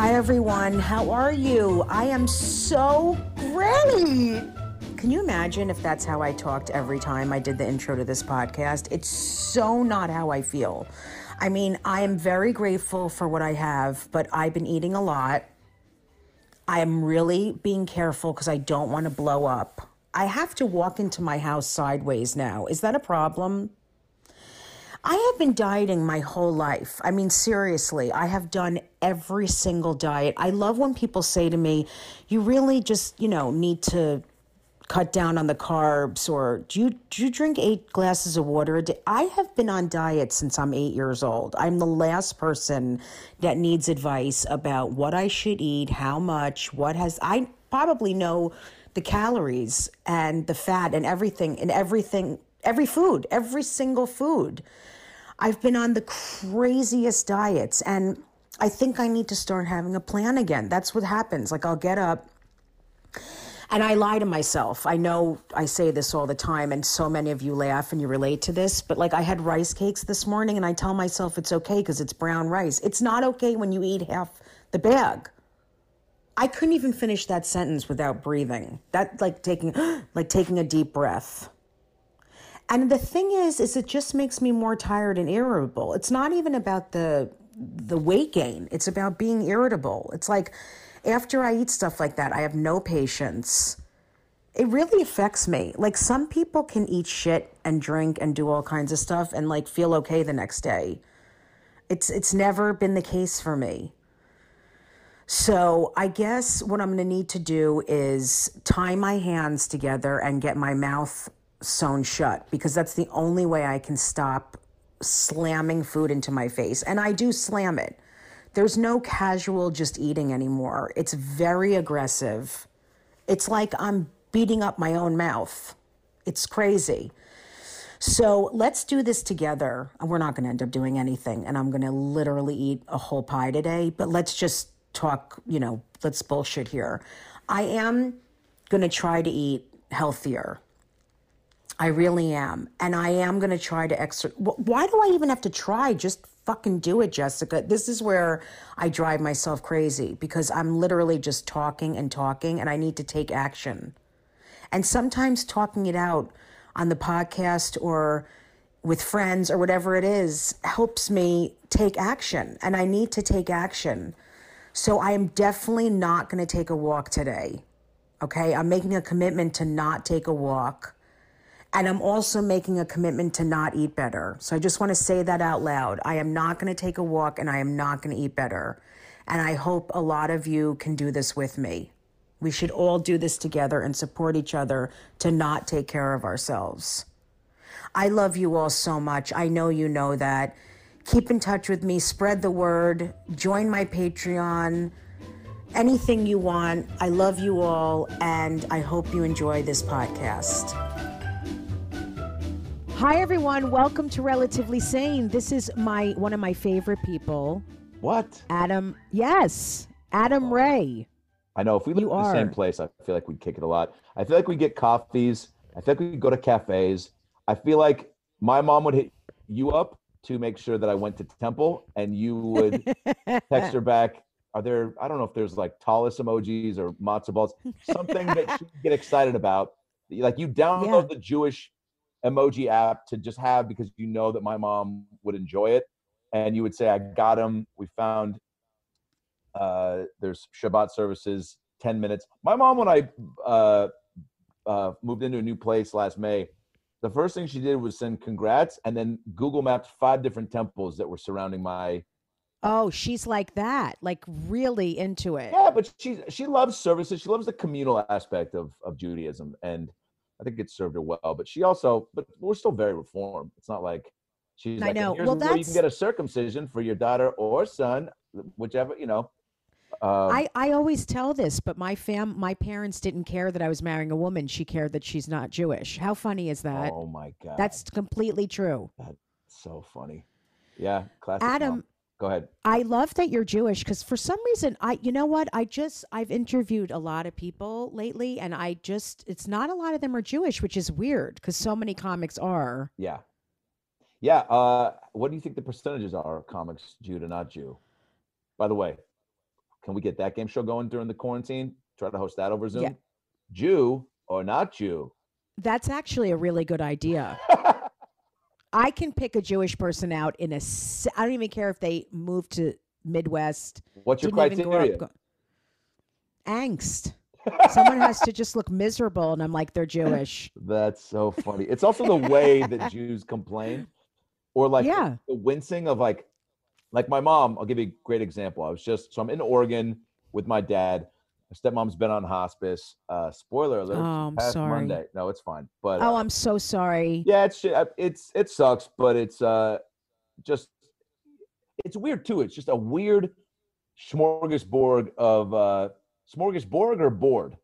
Hi, everyone. How are you? I am so great. Can you imagine if that's how I talked every time I did the intro to this podcast? It's so not how I feel. I mean, I am very grateful for what I have, but I've been eating a lot. I am really being careful because I don't want to blow up. I have to walk into my house sideways now. Is that a problem? I have been dieting my whole life. I mean, seriously, I have done every single diet. I love when people say to me, you really just, you know, need to cut down on the carbs or do you do you drink eight glasses of water a day? I have been on diet since I'm 8 years old. I'm the last person that needs advice about what I should eat, how much, what has I probably know the calories and the fat and everything and everything every food, every single food. I've been on the craziest diets and I think I need to start having a plan again. That's what happens. Like I'll get up and I lie to myself. I know I say this all the time, and so many of you laugh and you relate to this, but like I had rice cakes this morning, and I tell myself it's okay because it's brown rice. It's not okay when you eat half the bag. I couldn't even finish that sentence without breathing. That like taking like taking a deep breath. And the thing is, is it just makes me more tired and irritable. It's not even about the the weight gain. It's about being irritable. It's like after I eat stuff like that, I have no patience. It really affects me. Like some people can eat shit and drink and do all kinds of stuff and like feel okay the next day. It's it's never been the case for me. So, I guess what I'm going to need to do is tie my hands together and get my mouth sewn shut because that's the only way I can stop slamming food into my face. And I do slam it. There's no casual just eating anymore. It's very aggressive. It's like I'm beating up my own mouth. It's crazy. So let's do this together. We're not going to end up doing anything, and I'm going to literally eat a whole pie today, but let's just talk, you know, let's bullshit here. I am going to try to eat healthier. I really am. And I am going to try to exercise. Why do I even have to try? Just fucking do it, Jessica. This is where I drive myself crazy because I'm literally just talking and talking and I need to take action. And sometimes talking it out on the podcast or with friends or whatever it is helps me take action and I need to take action. So I am definitely not going to take a walk today. Okay? I'm making a commitment to not take a walk and I'm also making a commitment to not eat better. So I just want to say that out loud. I am not going to take a walk and I am not going to eat better. And I hope a lot of you can do this with me. We should all do this together and support each other to not take care of ourselves. I love you all so much. I know you know that. Keep in touch with me, spread the word, join my Patreon, anything you want. I love you all, and I hope you enjoy this podcast. Hi everyone, welcome to Relatively Sane. This is my one of my favorite people. What? Adam, yes, Adam oh. Ray. I know if we live in the same place, I feel like we'd kick it a lot. I feel like we get coffees. I feel like we go to cafes. I feel like my mom would hit you up to make sure that I went to temple, and you would text her back. Are there? I don't know if there's like tallis emojis or matzo balls, something that she get excited about. Like you download yeah. the Jewish emoji app to just have because you know that my mom would enjoy it. And you would say, I got him. We found uh, there's Shabbat services, 10 minutes. My mom, when I uh, uh, moved into a new place last May, the first thing she did was send congrats and then Google mapped five different temples that were surrounding my. Oh, she's like that, like really into it. Yeah, but she she loves services. She loves the communal aspect of of Judaism, and I think it served her well. But she also, but we're still very reformed. It's not like she's I like, know. well, where you can get a circumcision for your daughter or son, whichever you know. Um, I, I always tell this, but my fam my parents didn't care that I was marrying a woman. She cared that she's not Jewish. How funny is that? Oh my god, that's completely true. That's so funny. Yeah, classic. Adam, mom. Go ahead. I love that you're Jewish because for some reason, I, you know what? I just, I've interviewed a lot of people lately and I just, it's not a lot of them are Jewish, which is weird because so many comics are. Yeah. Yeah. Uh, what do you think the percentages are of comics Jew to not Jew? By the way, can we get that game show going during the quarantine? Try to host that over Zoom. Yeah. Jew or not Jew? That's actually a really good idea. I can pick a Jewish person out in a. I don't even care if they move to Midwest. What's your criteria? Up, angst. Someone has to just look miserable, and I'm like, they're Jewish. That's so funny. It's also the way that Jews complain, or like yeah. the wincing of like, like my mom. I'll give you a great example. I was just so I'm in Oregon with my dad. My stepmom's been on hospice. Uh, spoiler alert. Oh, I'm sorry. Monday. No, it's fine. But oh, uh, I'm so sorry. Yeah, it's it's it sucks, but it's uh just it's weird too. It's just a weird smorgasbord of uh smorgasbord or board.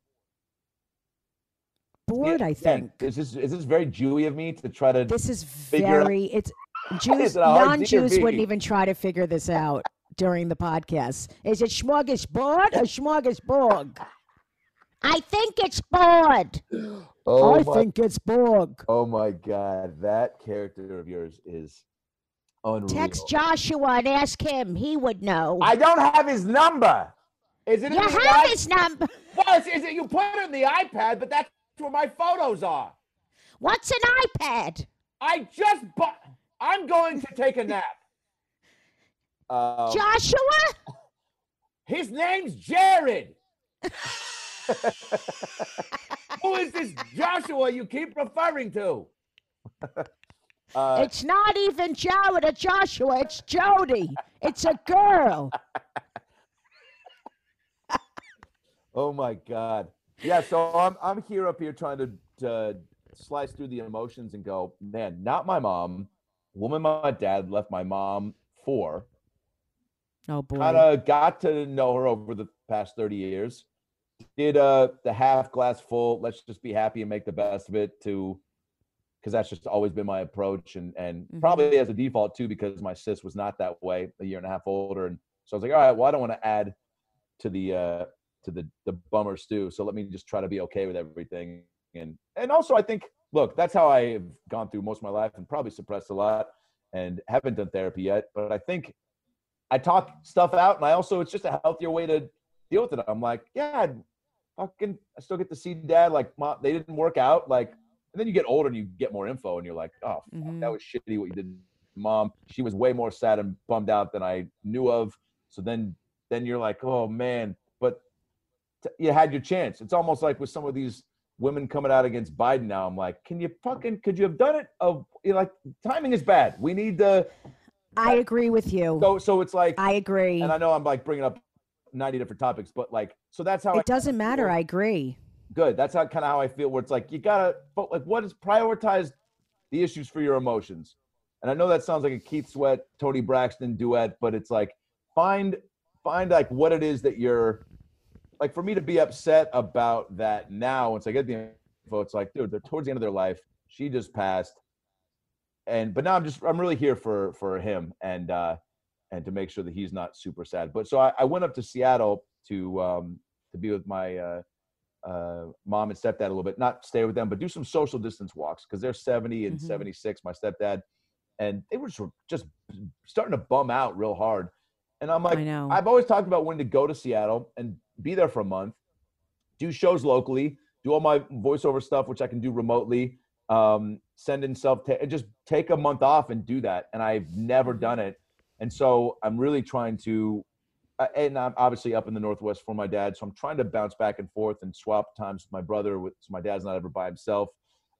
Board, yeah, I think. Yeah. Is this is this very Jewy of me to try to? This is very. It's Jews, non-Jews wouldn't even try to figure this out during the podcast. Is it smorgasbord or smorgasbord? I think it's board. Oh I my, think it's Borg. Oh, oh my God, that character of yours is unreal. Text Joshua and ask him; he would know. I don't have his number. Is it? You have I- his number. Well, is it? You put it in the iPad, but that's where my photos are. What's an iPad? I just bought. I'm going to take a nap. Um, Joshua? His name's Jared. Who is this Joshua you keep referring to? Uh, it's not even Jared or Joshua. It's Jody. It's a girl. oh my God. Yeah. So I'm I'm here up here trying to, to slice through the emotions and go, man, not my mom. Woman my dad left my mom for Oh boy. Kind of got to know her over the past 30 years. Did uh the half glass full, let's just be happy and make the best of it to because that's just always been my approach and and mm-hmm. probably as a default too because my sis was not that way a year and a half older and so I was like all right well I don't want to add to the uh to the the bummer stew so let me just try to be okay with everything and and also I think look that's how I've gone through most of my life and probably suppressed a lot and haven't done therapy yet but I think I talk stuff out, and I also it's just a healthier way to deal with it. I'm like, yeah, I fucking, I still get to see dad. Like, mom, they didn't work out. Like, and then you get older and you get more info, and you're like, oh, mm-hmm. that was shitty what you did, mom. She was way more sad and bummed out than I knew of. So then, then you're like, oh man, but t- you had your chance. It's almost like with some of these women coming out against Biden now. I'm like, can you fucking, could you have done it? Of you like timing is bad. We need to I agree with you. So so it's like I agree. And I know I'm like bringing up 90 different topics, but like so that's how it I doesn't matter. I agree. Good. That's how kind of how I feel. Where it's like you gotta, but like, what is prioritize the issues for your emotions? And I know that sounds like a Keith Sweat, Toni Braxton duet, but it's like find find like what it is that you're like. For me to be upset about that now, once I get the info, it's like, dude, they're towards the end of their life. She just passed and but now I'm just I'm really here for for him and uh and to make sure that he's not super sad. But so I, I went up to Seattle to um to be with my uh uh, mom and stepdad a little bit, not stay with them, but do some social distance walks because they're 70 and mm-hmm. 76, my stepdad, and they were just starting to bum out real hard. And I'm like, I've always talked about when to go to Seattle and be there for a month, do shows locally, do all my voiceover stuff, which I can do remotely, um, send in self and just take a month off and do that. And I've never mm-hmm. done it. And so I'm really trying to, uh, and I'm obviously up in the Northwest for my dad. So I'm trying to bounce back and forth and swap times with my brother. With, so my dad's not ever by himself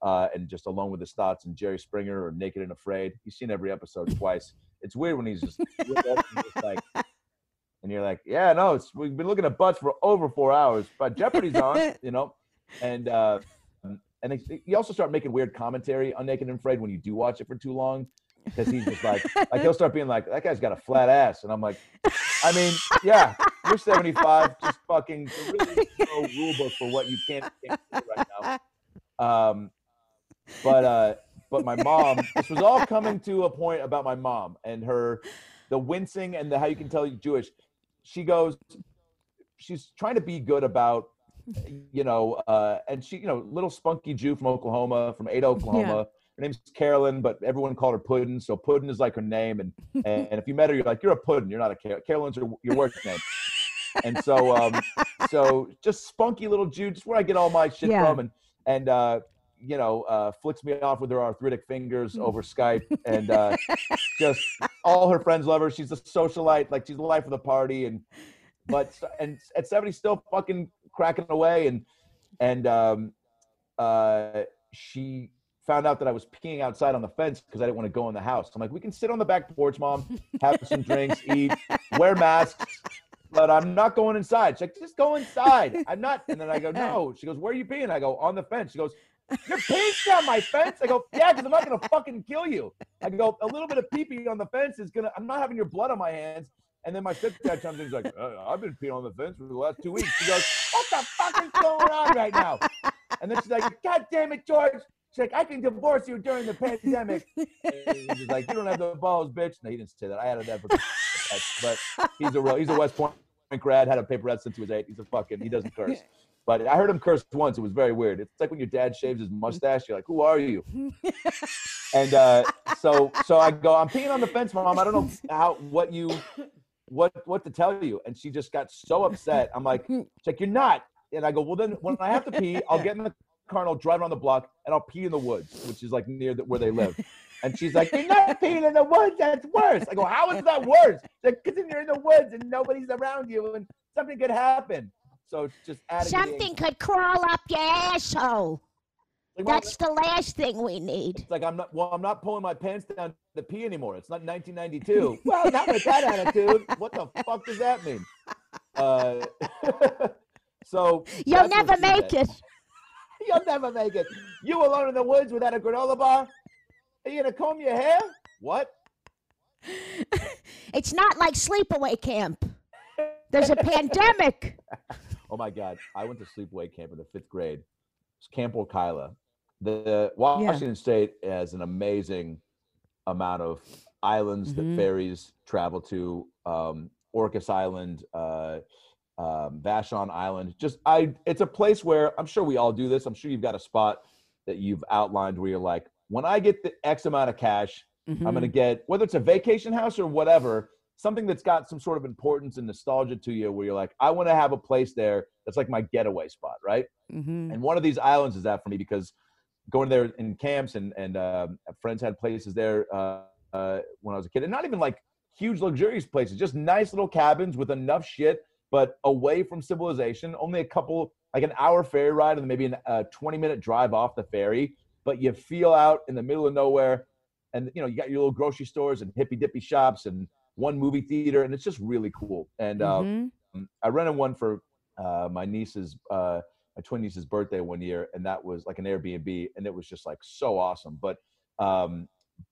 uh, and just alone with his thoughts and Jerry Springer or Naked and Afraid. He's seen every episode twice. It's weird when he's just, like, and you're like, yeah, no, it's, we've been looking at butts for over four hours, but Jeopardy's on, you know? And, uh, and you also start making weird commentary on Naked and Afraid when you do watch it for too long, because he's just like, like he'll start being like, that guy's got a flat ass, and I'm like, I mean, yeah, you're 75, just fucking really no rule book for what you can't, can't do right now. Um, but uh, but my mom, this was all coming to a point about my mom and her, the wincing and the how you can tell you're Jewish. She goes, she's trying to be good about you know, uh, and she, you know, little spunky Jew from Oklahoma, from Ada, Oklahoma. Yeah. Her name's Carolyn, but everyone called her Puddin. So Puddin is like her name, and and if you met her, you're like, you're a Puddin. You're not a Carol. Carolyn's your, your work name. and so um, so just spunky little Jew, just where I get all my shit yeah. from, and and uh, you know, uh, flicks me off with her arthritic fingers mm. over Skype, and uh, just all her friends love her. She's a socialite, like she's the life of the party, and but and at seventy, still fucking cracking away, and and um, uh, she found out that I was peeing outside on the fence because I didn't want to go in the house. I'm like, we can sit on the back porch, mom, have some drinks, eat, wear masks, but I'm not going inside. She's like, just go inside. I'm not. And then I go, no. She goes, where are you peeing? I go, on the fence. She goes, you're peeing down my fence? I go, yeah, because I'm not going to fucking kill you. I go, a little bit of pee pee on the fence is going to, I'm not having your blood on my hands. And then my stepdad comes in, he's like, uh, I've been peeing on the fence for the last two weeks. She goes, what the fuck is going on right now? And then she's like, God damn it, George. She's like, I can divorce you during the pandemic. And he's like, you don't have the balls, bitch. No, he didn't say that. I had an effort, but he's a real, he's a West Point grad, had a paper route since he was eight. He's a fucking, he doesn't curse. But I heard him curse once. It was very weird. It's like when your dad shaves his mustache. You're like, "Who are you?" and uh, so, so I go, "I'm peeing on the fence, mom. I don't know how what you what what to tell you." And she just got so upset. I'm like, "She's like, you're not." And I go, "Well, then when I have to pee, I'll get in the car and I'll drive around the block and I'll pee in the woods, which is like near the, where they live." And she's like, You're not peeing in the woods. That's worse. I go, How is that worse? Like, because you're in the woods and nobody's around you and something could happen. So just adding something could crawl up your asshole. Like, That's the last thing we need. It's like I'm not. Well, I'm not pulling my pants down to pee anymore. It's not 1992. well, not with that attitude. What the fuck does that mean? Uh, so you'll never make it. You'll never make it. You alone in the woods without a granola bar? Are you gonna comb your hair? What? it's not like sleepaway camp. There's a pandemic. Oh my God. I went to sleepaway camp in the fifth grade. It's Camp Orkila. The Washington yeah. State has an amazing amount of islands mm-hmm. that ferries travel to. Um, Orcas Island, uh, um, Vashon Island. Just I, it's a place where I'm sure we all do this. I'm sure you've got a spot that you've outlined where you're like, when I get the X amount of cash, mm-hmm. I'm going to get whether it's a vacation house or whatever something that's got some sort of importance and nostalgia to you where you're like i want to have a place there that's like my getaway spot right mm-hmm. and one of these islands is that for me because going there in camps and and uh, friends had places there uh, uh, when i was a kid and not even like huge luxurious places just nice little cabins with enough shit but away from civilization only a couple like an hour ferry ride and maybe a 20 minute drive off the ferry but you feel out in the middle of nowhere and you know you got your little grocery stores and hippy dippy shops and one movie theater, and it's just really cool. And uh, mm-hmm. I rented one for uh, my niece's, uh, my twin niece's birthday one year, and that was like an Airbnb, and it was just like so awesome. But, um,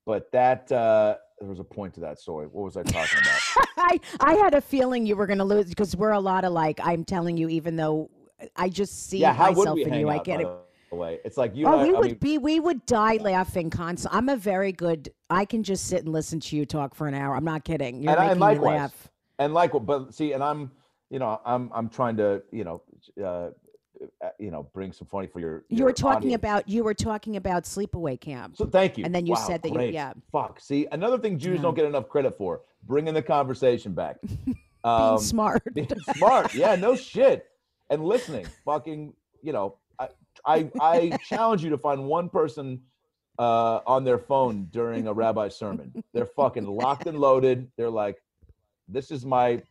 but that uh, there was a point to that story. What was I talking about? I I had a feeling you were going to lose because we're a lot of like I'm telling you, even though I just see yeah, myself in you. Out, I get it way. It's like you. Oh, we I would mean, be. We would die laughing constantly. I'm a very good. I can just sit and listen to you talk for an hour. I'm not kidding. You're and, making and likewise, me laugh. And like, but see, and I'm, you know, I'm, I'm trying to, you know, uh, you know, bring some funny for your. You were talking audience. about. You were talking about sleepaway camp. So thank you. And then you wow, said that great. you, yeah. Fuck. See, another thing Jews yeah. don't get enough credit for bringing the conversation back. Um, being smart. being smart. Yeah. No shit. And listening. Fucking. You know, I I challenge you to find one person uh, on their phone during a rabbi sermon. They're fucking locked and loaded. They're like, this is my,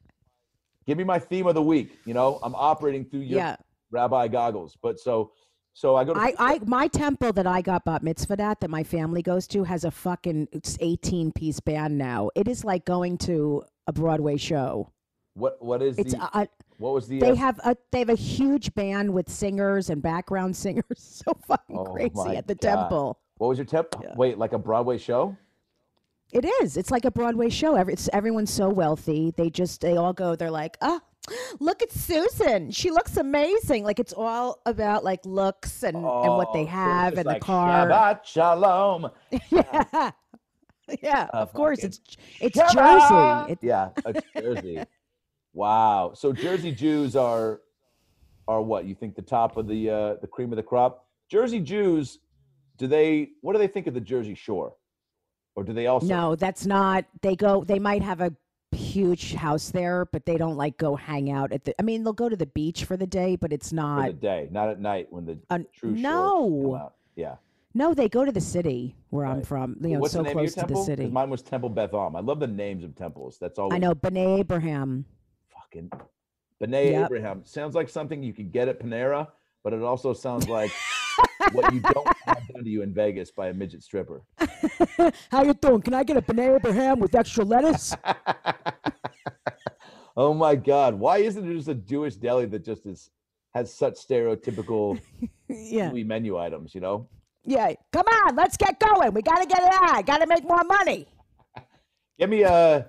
give me my theme of the week. You know, I'm operating through your yeah. Rabbi goggles. But so, so I go. To- I, I, my temple that I got bat mitzvah at that my family goes to has a fucking 18 piece band now. It is like going to a Broadway show. What what is it's the? Uh, what was the? They uh, have a they have a huge band with singers and background singers. So fucking oh crazy at the God. temple. What was your tip? Yeah. Wait, like a Broadway show? It is. It's like a Broadway show. Every, it's, everyone's so wealthy. They just they all go. They're like, oh, look at Susan. She looks amazing. Like it's all about like looks and, oh, and what they oh, have and like the car. Shabbat shalom. yeah. Yeah, uh, of course. It's it's Jersey. It, yeah, it's Jersey. Wow. So Jersey Jews are are what? You think the top of the uh, the cream of the crop? Jersey Jews, do they? What do they think of the Jersey Shore? Or do they also? No, that's not. They go. They might have a huge house there, but they don't like go hang out at the. I mean, they'll go to the beach for the day, but it's not for the day, not at night when the uh, true no. Yeah. No, they go to the city where right. I'm from. You know, What's so the name close of your temple? to the city. Mine was Temple Beth Am. I love the names of temples. That's all. I know. B'nai Abraham. Fucking B'nai yep. Abraham sounds like something you could get at Panera, but it also sounds like what you don't have done to you in Vegas by a midget stripper. How you doing? Can I get a B'nai ham with extra lettuce? oh my God! Why isn't it just a Jewish deli that just is has such stereotypical yeah. menu items? You know. Yeah, come on, let's get going. We gotta get it out. Gotta make more money. Give me a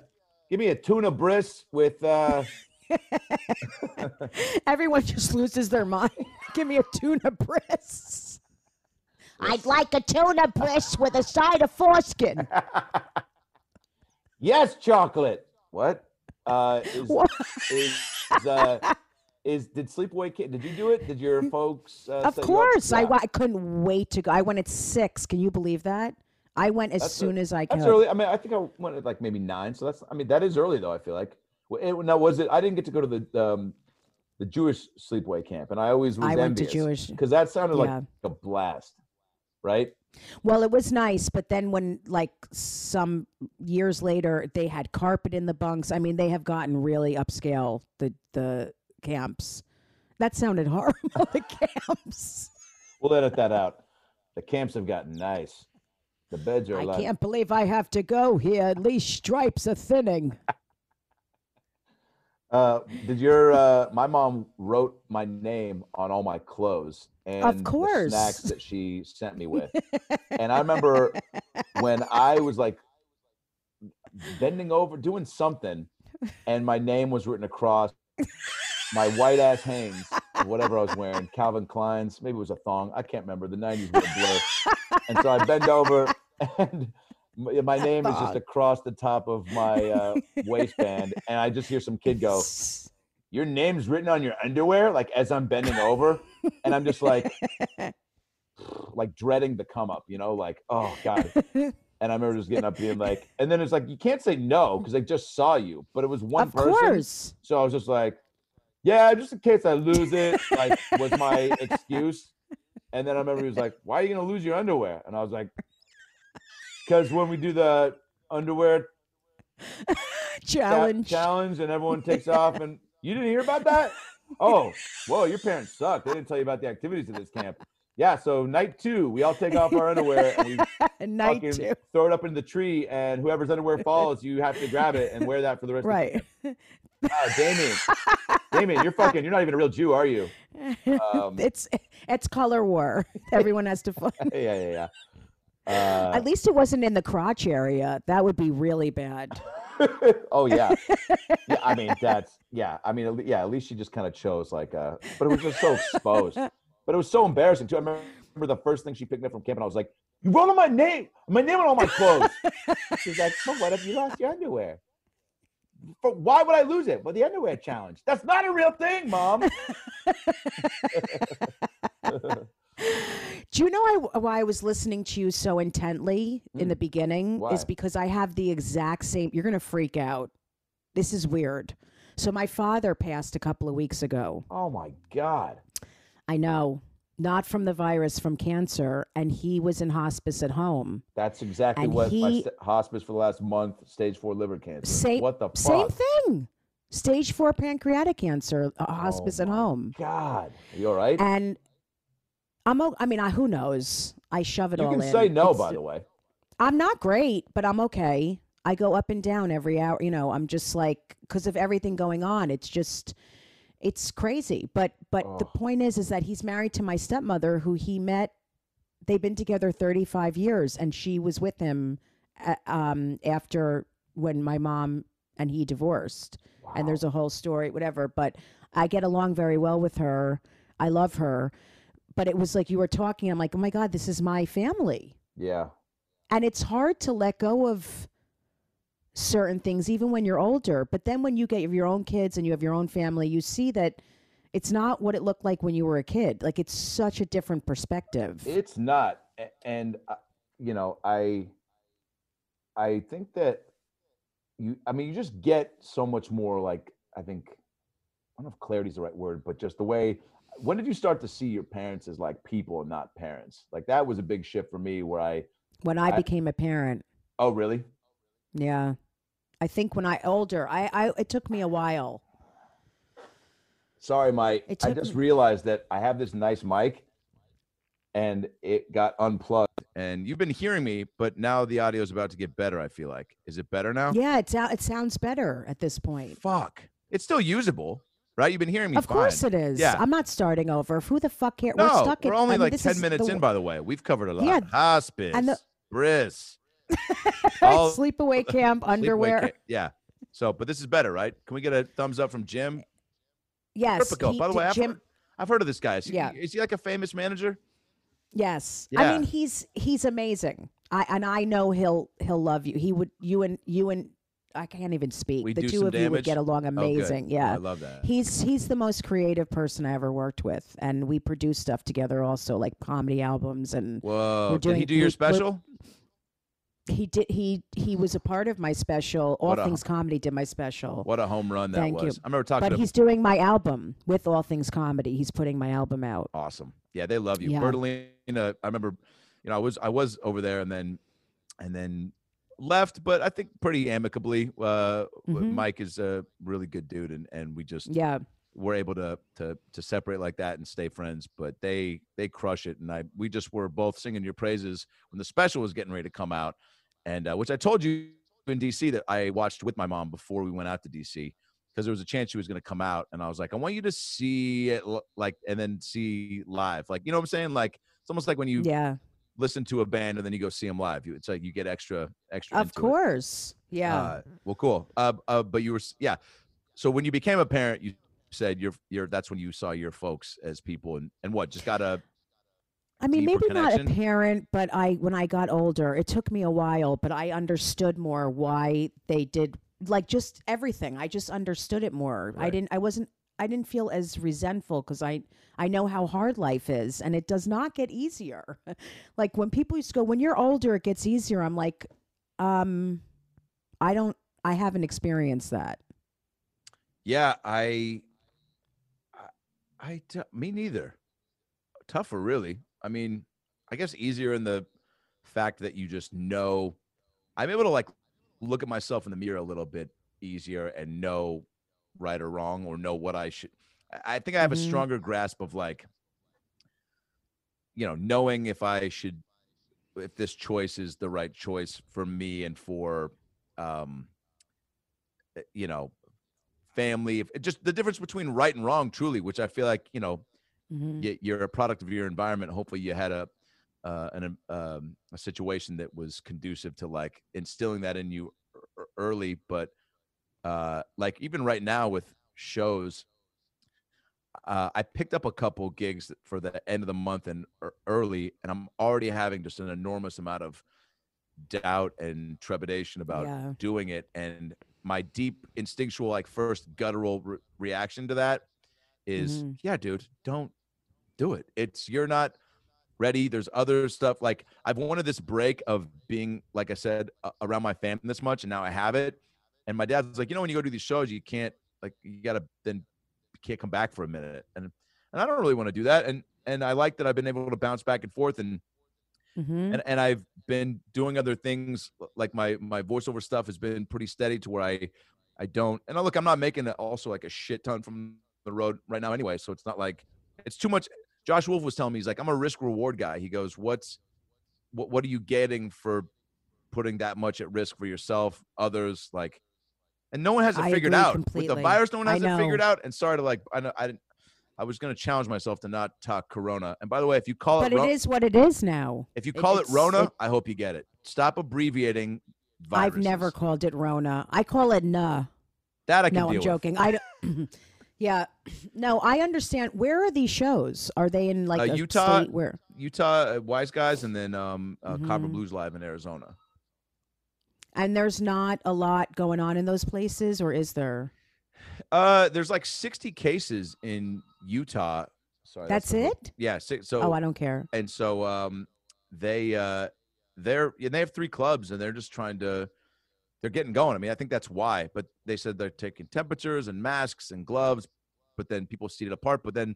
give me a tuna bris with uh Everyone just loses their mind. Give me a tuna bris. I'd like a tuna bris with a side of foreskin. yes, chocolate. What? Uh is, what? is uh is did Sleepaway Camp? Did you do it? Did your folks? Uh, of course, yeah. I, I couldn't wait to go. I went at six. Can you believe that? I went as that's soon a, as I could. That's early. I mean, I think I went at like maybe nine. So that's. I mean, that is early though. I feel like. Now was it? I didn't get to go to the um, the Jewish sleepaway camp, and I always was I went to Jewish because that sounded yeah. like a blast, right? Well, it was nice, but then when like some years later they had carpet in the bunks. I mean, they have gotten really upscale. The the camps. That sounded horrible. the camps. We'll edit that out. The camps have gotten nice. The beds are. I can't believe I have to go here. At least stripes are thinning. Uh, did your uh, my mom wrote my name on all my clothes and of course. the snacks that she sent me with, and I remember when I was like bending over doing something, and my name was written across my white ass Hanes, whatever I was wearing, Calvin Klein's, maybe it was a thong. I can't remember. The 90s were a blur. and so I bend over and my name is just across the top of my uh, waistband. And I just hear some kid go, Your name's written on your underwear, like as I'm bending over. And I'm just like, like dreading the come up, you know, like, oh God. And I remember just getting up being like, and then it's like, you can't say no because they just saw you, but it was one of person. Course. So I was just like, yeah, just in case I lose it, like was my excuse. And then I remember he was like, "Why are you gonna lose your underwear?" And I was like, "Because when we do the underwear challenge, challenge, and everyone takes off, and you didn't hear about that? Oh, whoa, your parents suck. They didn't tell you about the activities of this camp. Yeah, so night two, we all take off our underwear and we night two. throw it up in the tree, and whoever's underwear falls, you have to grab it and wear that for the rest. Right. Of the Oh, Damien, Damien, you're fucking. You're not even a real Jew, are you? Um, it's it's color war. Everyone has to. Find. yeah, yeah, yeah. Uh, At least it wasn't in the crotch area. That would be really bad. oh yeah. yeah. I mean that's yeah. I mean yeah. At least she just kind of chose like uh. But it was just so exposed. But it was so embarrassing too. I remember the first thing she picked up from camp, and I was like, "You wrote on my name, my name on all my clothes." She's like, "Well, what if you lost your underwear?" For, why would I lose it? Well, the underwear challenge. That's not a real thing, mom. Do you know I, why I was listening to you so intently mm. in the beginning? Why? Is because I have the exact same. You're going to freak out. This is weird. So, my father passed a couple of weeks ago. Oh, my God. I know not from the virus, from cancer, and he was in hospice at home. That's exactly and what he, my st- hospice for the last month, stage four liver cancer. Same, what the fuck? Same thing. Stage four pancreatic cancer, a hospice oh at home. God, Are you all right? And I'm. I mean, I, who knows? I shove it you all in. You can say no, it's, by the way. I'm not great, but I'm okay. I go up and down every hour. You know, I'm just like because of everything going on. It's just it's crazy. But but oh. the point is is that he's married to my stepmother who he met they've been together 35 years and she was with him uh, um, after when my mom and he divorced. Wow. And there's a whole story whatever, but I get along very well with her. I love her. But it was like you were talking I'm like, "Oh my god, this is my family." Yeah. And it's hard to let go of certain things even when you're older but then when you get your own kids and you have your own family you see that it's not what it looked like when you were a kid like it's such a different perspective it's not and uh, you know i i think that you I mean you just get so much more like I think I don't know if clarity is the right word, but just the way when did you start to see your parents as like people and not parents? Like that was a big shift for me where I when I, I became a parent. Oh, really? Yeah. I think when I older, I, I it took me a while. Sorry, Mike. I just me- realized that I have this nice mic and it got unplugged. And you've been hearing me, but now the audio is about to get better. I feel like. Is it better now? Yeah, it's out it sounds better at this point. Fuck, it's still usable, right? You've been hearing me. Of fine. course it is. Yeah, I'm not starting over. Who the fuck cares? No, we're stuck. We're only I mean, like ten minutes the... in. By the way, we've covered a lot. Yeah, hospice, and the... bris, all... sleepaway camp underwear. Camp. Yeah. So, but this is better, right? Can we get a thumbs up from Jim? Yes. He, By the way, I've, Jim... heard, I've heard of this guy. Is he, yeah. is he like a famous manager? Yes. Yeah. I mean, he's he's amazing. I and I know he'll he'll love you. He would you and you and I can't even speak. We the two of damage? you would get oh, along amazing. Oh, yeah, I love that. He's he's the most creative person I ever worked with, and we produce stuff together also, like comedy albums and. Whoa! We're doing, Did he do your special? He did. He he was a part of my special. All Things Comedy did my special. What a home run that Thank was! You. I remember talking. About it. But he's doing my album with All Things Comedy. He's putting my album out. Awesome. Yeah, they love you, yeah. Bertalina. I remember, you know, I was I was over there and then, and then left, but I think pretty amicably. Uh, mm-hmm. Mike is a really good dude, and and we just yeah we're able to to to separate like that and stay friends. But they they crush it, and I we just were both singing your praises when the special was getting ready to come out and uh, which I told you in DC that I watched with my mom before we went out to DC because there was a chance she was going to come out, and I was like, I want you to see it like and then see live, like you know what I'm saying? Like it's almost like when you yeah listen to a band and then you go see them live. You, it's like you get extra extra. Of course, it. yeah. Uh, well, cool. Uh, uh, but you were yeah. So when you became a parent, you said you're you're that's when you saw your folks as people and and what just got a I mean, maybe connection? not a parent, but I when I got older, it took me a while, but I understood more why they did like just everything. I just understood it more. Right. I didn't I wasn't I didn't feel as resentful because I I know how hard life is and it does not get easier. like when people used to go, when you're older, it gets easier. I'm like, um, I don't I haven't experienced that. Yeah, I I, I me neither. Tougher, really. I mean, I guess easier in the fact that you just know I'm able to like look at myself in the mirror a little bit easier and know right or wrong or know what I should I think I have mm-hmm. a stronger grasp of like you know, knowing if I should if this choice is the right choice for me and for um eh, you know, family, just the difference between right and wrong truly, which I feel like, you know, Mm-hmm. You're a product of your environment. Hopefully, you had a uh, an, um, a situation that was conducive to like instilling that in you early. But uh, like even right now with shows, uh, I picked up a couple gigs for the end of the month and early, and I'm already having just an enormous amount of doubt and trepidation about yeah. doing it. And my deep instinctual, like first guttural re- reaction to that is mm-hmm. yeah dude don't do it it's you're not ready there's other stuff like i've wanted this break of being like i said uh, around my family this much and now i have it and my dad's like you know when you go do these shows you can't like you gotta then you can't come back for a minute and and i don't really want to do that and and i like that i've been able to bounce back and forth and mm-hmm. and, and i've been doing other things like my my voiceover stuff has been pretty steady to where i i don't and I look i'm not making also like a shit ton from the road right now anyway. So it's not like it's too much. Josh Wolf was telling me he's like, I'm a risk reward guy. He goes, What's what what are you getting for putting that much at risk for yourself, others like and no one has it figured out. Completely. With the virus, no one has it figured out. And sorry to like I know I didn't I was going to challenge myself to not talk Corona. And by the way, if you call but it, but it is what it is now. If you call it, it Rona, it, I hope you get it. Stop abbreviating. Viruses. I've never called it Rona. I call it Nah. That I can no, I'm joking. I Yeah. No, I understand. Where are these shows? Are they in like uh, Utah? State? Where? Utah, uh, Wise Guys, and then um, uh, mm-hmm. Copper Blues Live in Arizona. And there's not a lot going on in those places, or is there? Uh, there's like 60 cases in Utah. Sorry, that's, that's it. Yeah. So. Oh, I don't care. And so, um, they uh, they're and they have three clubs, and they're just trying to they're getting going. I mean, I think that's why. But they said they're taking temperatures and masks and gloves, but then people seated apart. But then,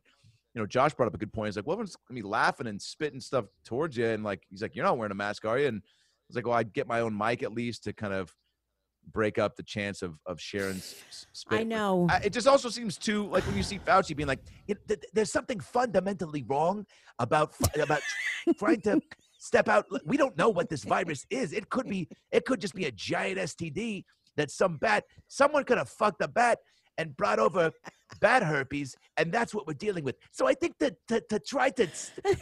you know, Josh brought up a good point. He's like, well, everyone's gonna be laughing and spitting stuff towards you, and like, he's like, you're not wearing a mask, are you? And was like, well, I'd get my own mic at least to kind of break up the chance of of Sharon's spit. I know. I, it just also seems too like when you see Fauci being like, th- "There's something fundamentally wrong about about trying to step out. We don't know what this virus is. It could be. It could just be a giant STD that some bat. Someone could have fucked a bat." And brought over bat herpes, and that's what we're dealing with. So I think that to, to try to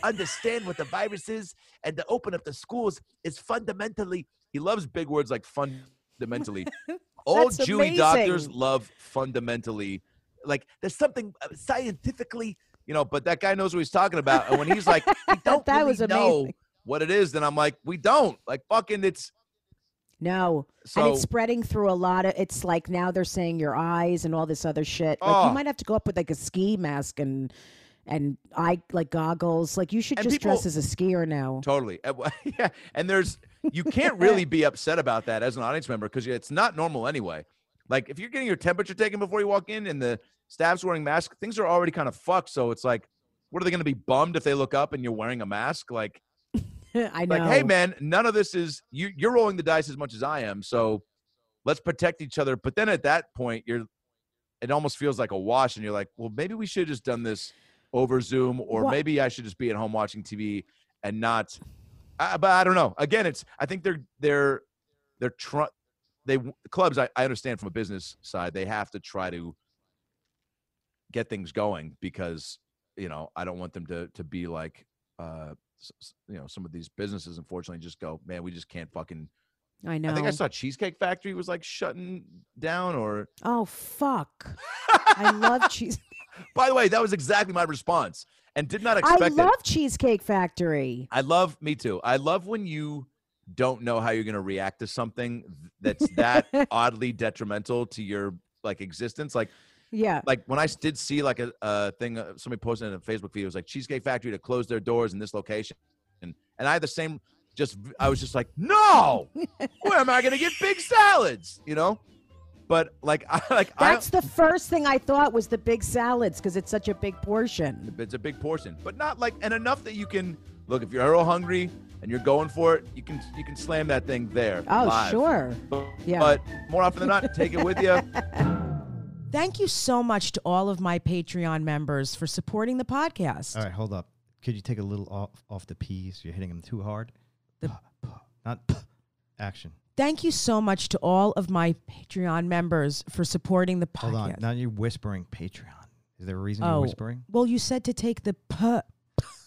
understand what the virus is and to open up the schools is fundamentally. He loves big words like fundamentally. All Jewy doctors love fundamentally. Like there's something uh, scientifically, you know, but that guy knows what he's talking about. And when he's like, we don't that really was know what it is, then I'm like, we don't. Like fucking it's no. So, and it's spreading through a lot of it's like now they're saying your eyes and all this other shit. Like oh, you ah. might have to go up with like a ski mask and and eye like goggles. Like you should just people, dress as a skier now. Totally. Uh, yeah. And there's you can't really be upset about that as an audience member because it's not normal anyway. Like if you're getting your temperature taken before you walk in and the staff's wearing masks, things are already kind of fucked. So it's like, what are they going to be bummed if they look up and you're wearing a mask? Like, I know. Like, hey man, none of this is you. You're rolling the dice as much as I am. So let's protect each other. But then at that point, you're. It almost feels like a wash, and you're like, well, maybe we should have just done this over Zoom, or what? maybe I should just be at home watching TV and not I, but I don't know. Again, it's I think they're they're they're trying. They clubs. I, I understand from a business side, they have to try to get things going because you know I don't want them to to be like uh you know some of these businesses unfortunately just go man we just can't fucking I know. I think I saw Cheesecake Factory was like shutting down or Oh fuck. I love cheese. By the way, that was exactly my response and did not expect I love it. Cheesecake Factory. I love me too. I love when you don't know how you're going to react to something that's that oddly detrimental to your like existence. Like, yeah, like when I did see like a, a thing uh, somebody posted in a Facebook feed, it was like Cheesecake Factory to close their doors in this location, and and I had the same. Just I was just like, no, where am I going to get big salads? You know. But like, I like that's I, the first thing I thought was the big salads because it's such a big portion. It's a big portion, but not like and enough that you can look if you're real hungry and you're going for it, you can you can slam that thing there. Oh live. sure, but, yeah. But more often than not, take it with you. Thank you so much to all of my Patreon members for supporting the podcast. All right, hold up. Could you take a little off off the P's? You're hitting them too hard. The, not action. Thank you so much to all of my Patreon members for supporting the podcast. Hold on. Now you're whispering Patreon. Is there a reason oh, you're whispering? Well, you said to take the p.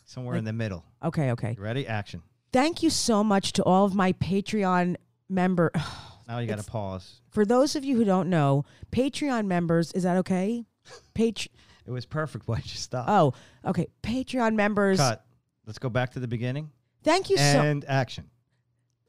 Somewhere in the middle. Okay, okay. You ready? Action. Thank you so much to all of my Patreon member. Oh, now you got to pause. For those of you who don't know, Patreon members, is that okay? Page. it was perfect. Why'd you stop? Oh, okay. Patreon members. Cut. Let's go back to the beginning. Thank you so. And action.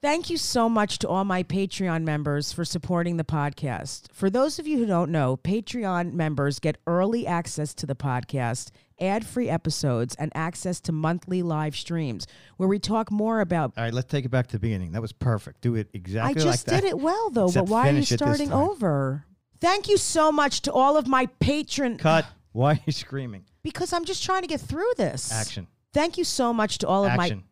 Thank you so much to all my Patreon members for supporting the podcast. For those of you who don't know, Patreon members get early access to the podcast, ad free episodes, and access to monthly live streams where we talk more about. All right, let's take it back to the beginning. That was perfect. Do it exactly I just like did it well, though, Except but why are you starting over? Thank you so much to all of my patron. Cut. Why are you screaming? Because I'm just trying to get through this. Action. Thank you so much to all of Action. my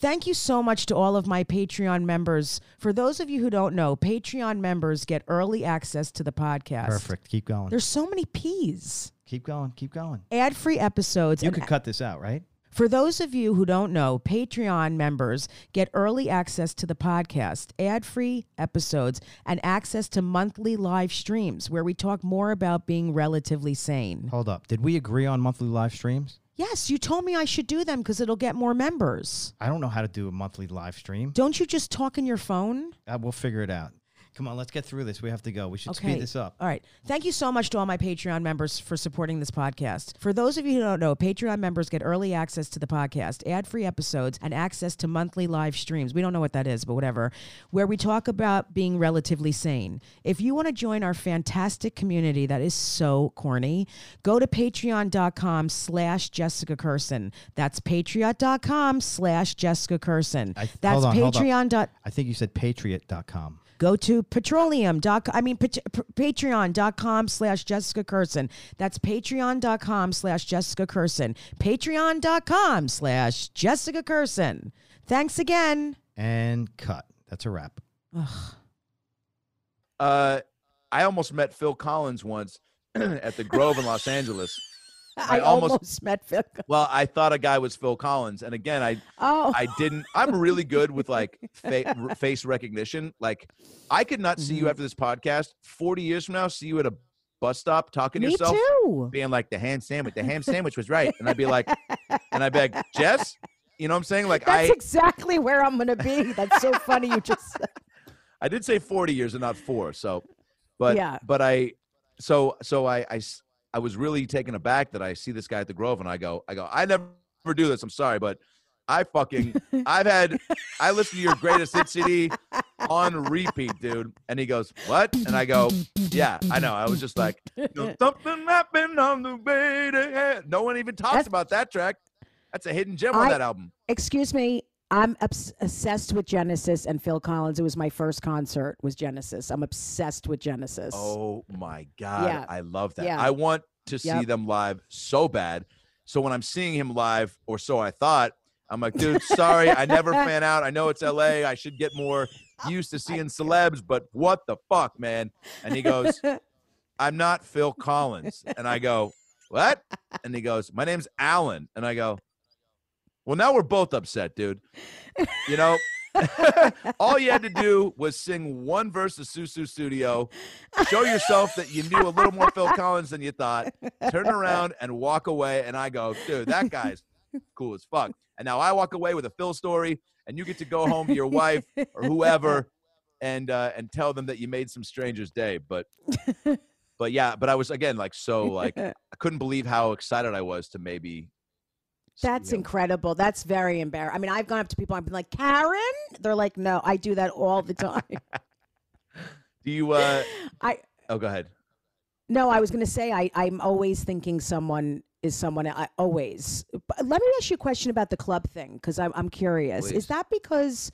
Thank you so much to all of my Patreon members. For those of you who don't know, Patreon members get early access to the podcast. Perfect. Keep going. There's so many P's. Keep going. Keep going. Ad free episodes. You could cut this out, right? For those of you who don't know, Patreon members get early access to the podcast, ad free episodes, and access to monthly live streams where we talk more about being relatively sane. Hold up. Did we agree on monthly live streams? Yes, you told me I should do them because it'll get more members. I don't know how to do a monthly live stream. Don't you just talk in your phone? Uh, we'll figure it out. Come on, let's get through this. We have to go. We should okay. speed this up. All right. Thank you so much to all my Patreon members for supporting this podcast. For those of you who don't know, Patreon members get early access to the podcast, ad free episodes, and access to monthly live streams. We don't know what that is, but whatever, where we talk about being relatively sane. If you want to join our fantastic community that is so corny, go to patreon.com slash Jessica Kirson. That's patreon.com slash Jessica Kirson. That's on, Patreon. I think you said patriot.com. Go to petroleum. I mean, pat- patreon.com slash Jessica Kirson. That's patreon.com slash Jessica Kirson. Patreon.com slash Jessica Kirson. Thanks again. And cut. That's a wrap. Ugh. Uh, I almost met Phil Collins once at the Grove in Los Angeles. I, I almost, almost, met Phil. Well, I thought a guy was Phil Collins, and again, I oh. I didn't. I'm really good with like fa- face recognition. Like, I could not see mm-hmm. you after this podcast. Forty years from now, see you at a bus stop talking Me to yourself, too. being like the ham sandwich. The ham sandwich was right, and I'd be like, and I'd be like, Jess, you know what I'm saying? Like, that's I, exactly where I'm gonna be. That's so funny. You just. I did say 40 years and not four, so, but yeah, but I, so so I I I was really taken aback that I see this guy at the Grove and I go, I go, I never do this. I'm sorry, but I fucking, I've had, I listen to your greatest hit CD on repeat, dude. And he goes, what? And I go, yeah, I know. I was just like, something happened on the way to No one even talks That's, about that track. That's a hidden gem I, on that album. Excuse me. I'm obs- obsessed with Genesis and Phil Collins. It was my first concert was Genesis. I'm obsessed with Genesis. Oh my god, yeah. I love that. Yeah. I want to see yep. them live so bad. So when I'm seeing him live, or so I thought, I'm like, dude, sorry, I never fan out. I know it's LA. I should get more oh used to seeing celebs, but what the fuck, man? And he goes, I'm not Phil Collins. And I go, what? And he goes, my name's Alan. And I go, well, now we're both upset, dude. You know, all you had to do was sing one verse of Sussudio, show yourself that you knew a little more Phil Collins than you thought, turn around and walk away. And I go, dude, that guy's cool as fuck. And now I walk away with a Phil story, and you get to go home to your wife or whoever and uh, and tell them that you made some stranger's day. But but yeah, but I was again like so like I couldn't believe how excited I was to maybe that's you know. incredible. That's very embarrassing. I mean, I've gone up to people. I've been like, Karen. They're like, no, I do that all the time. do you? uh I. Oh, go ahead. No, I was going to say I. I'm always thinking someone is someone. I always. But let me ask you a question about the club thing because I'm I'm curious. Please. Is that because?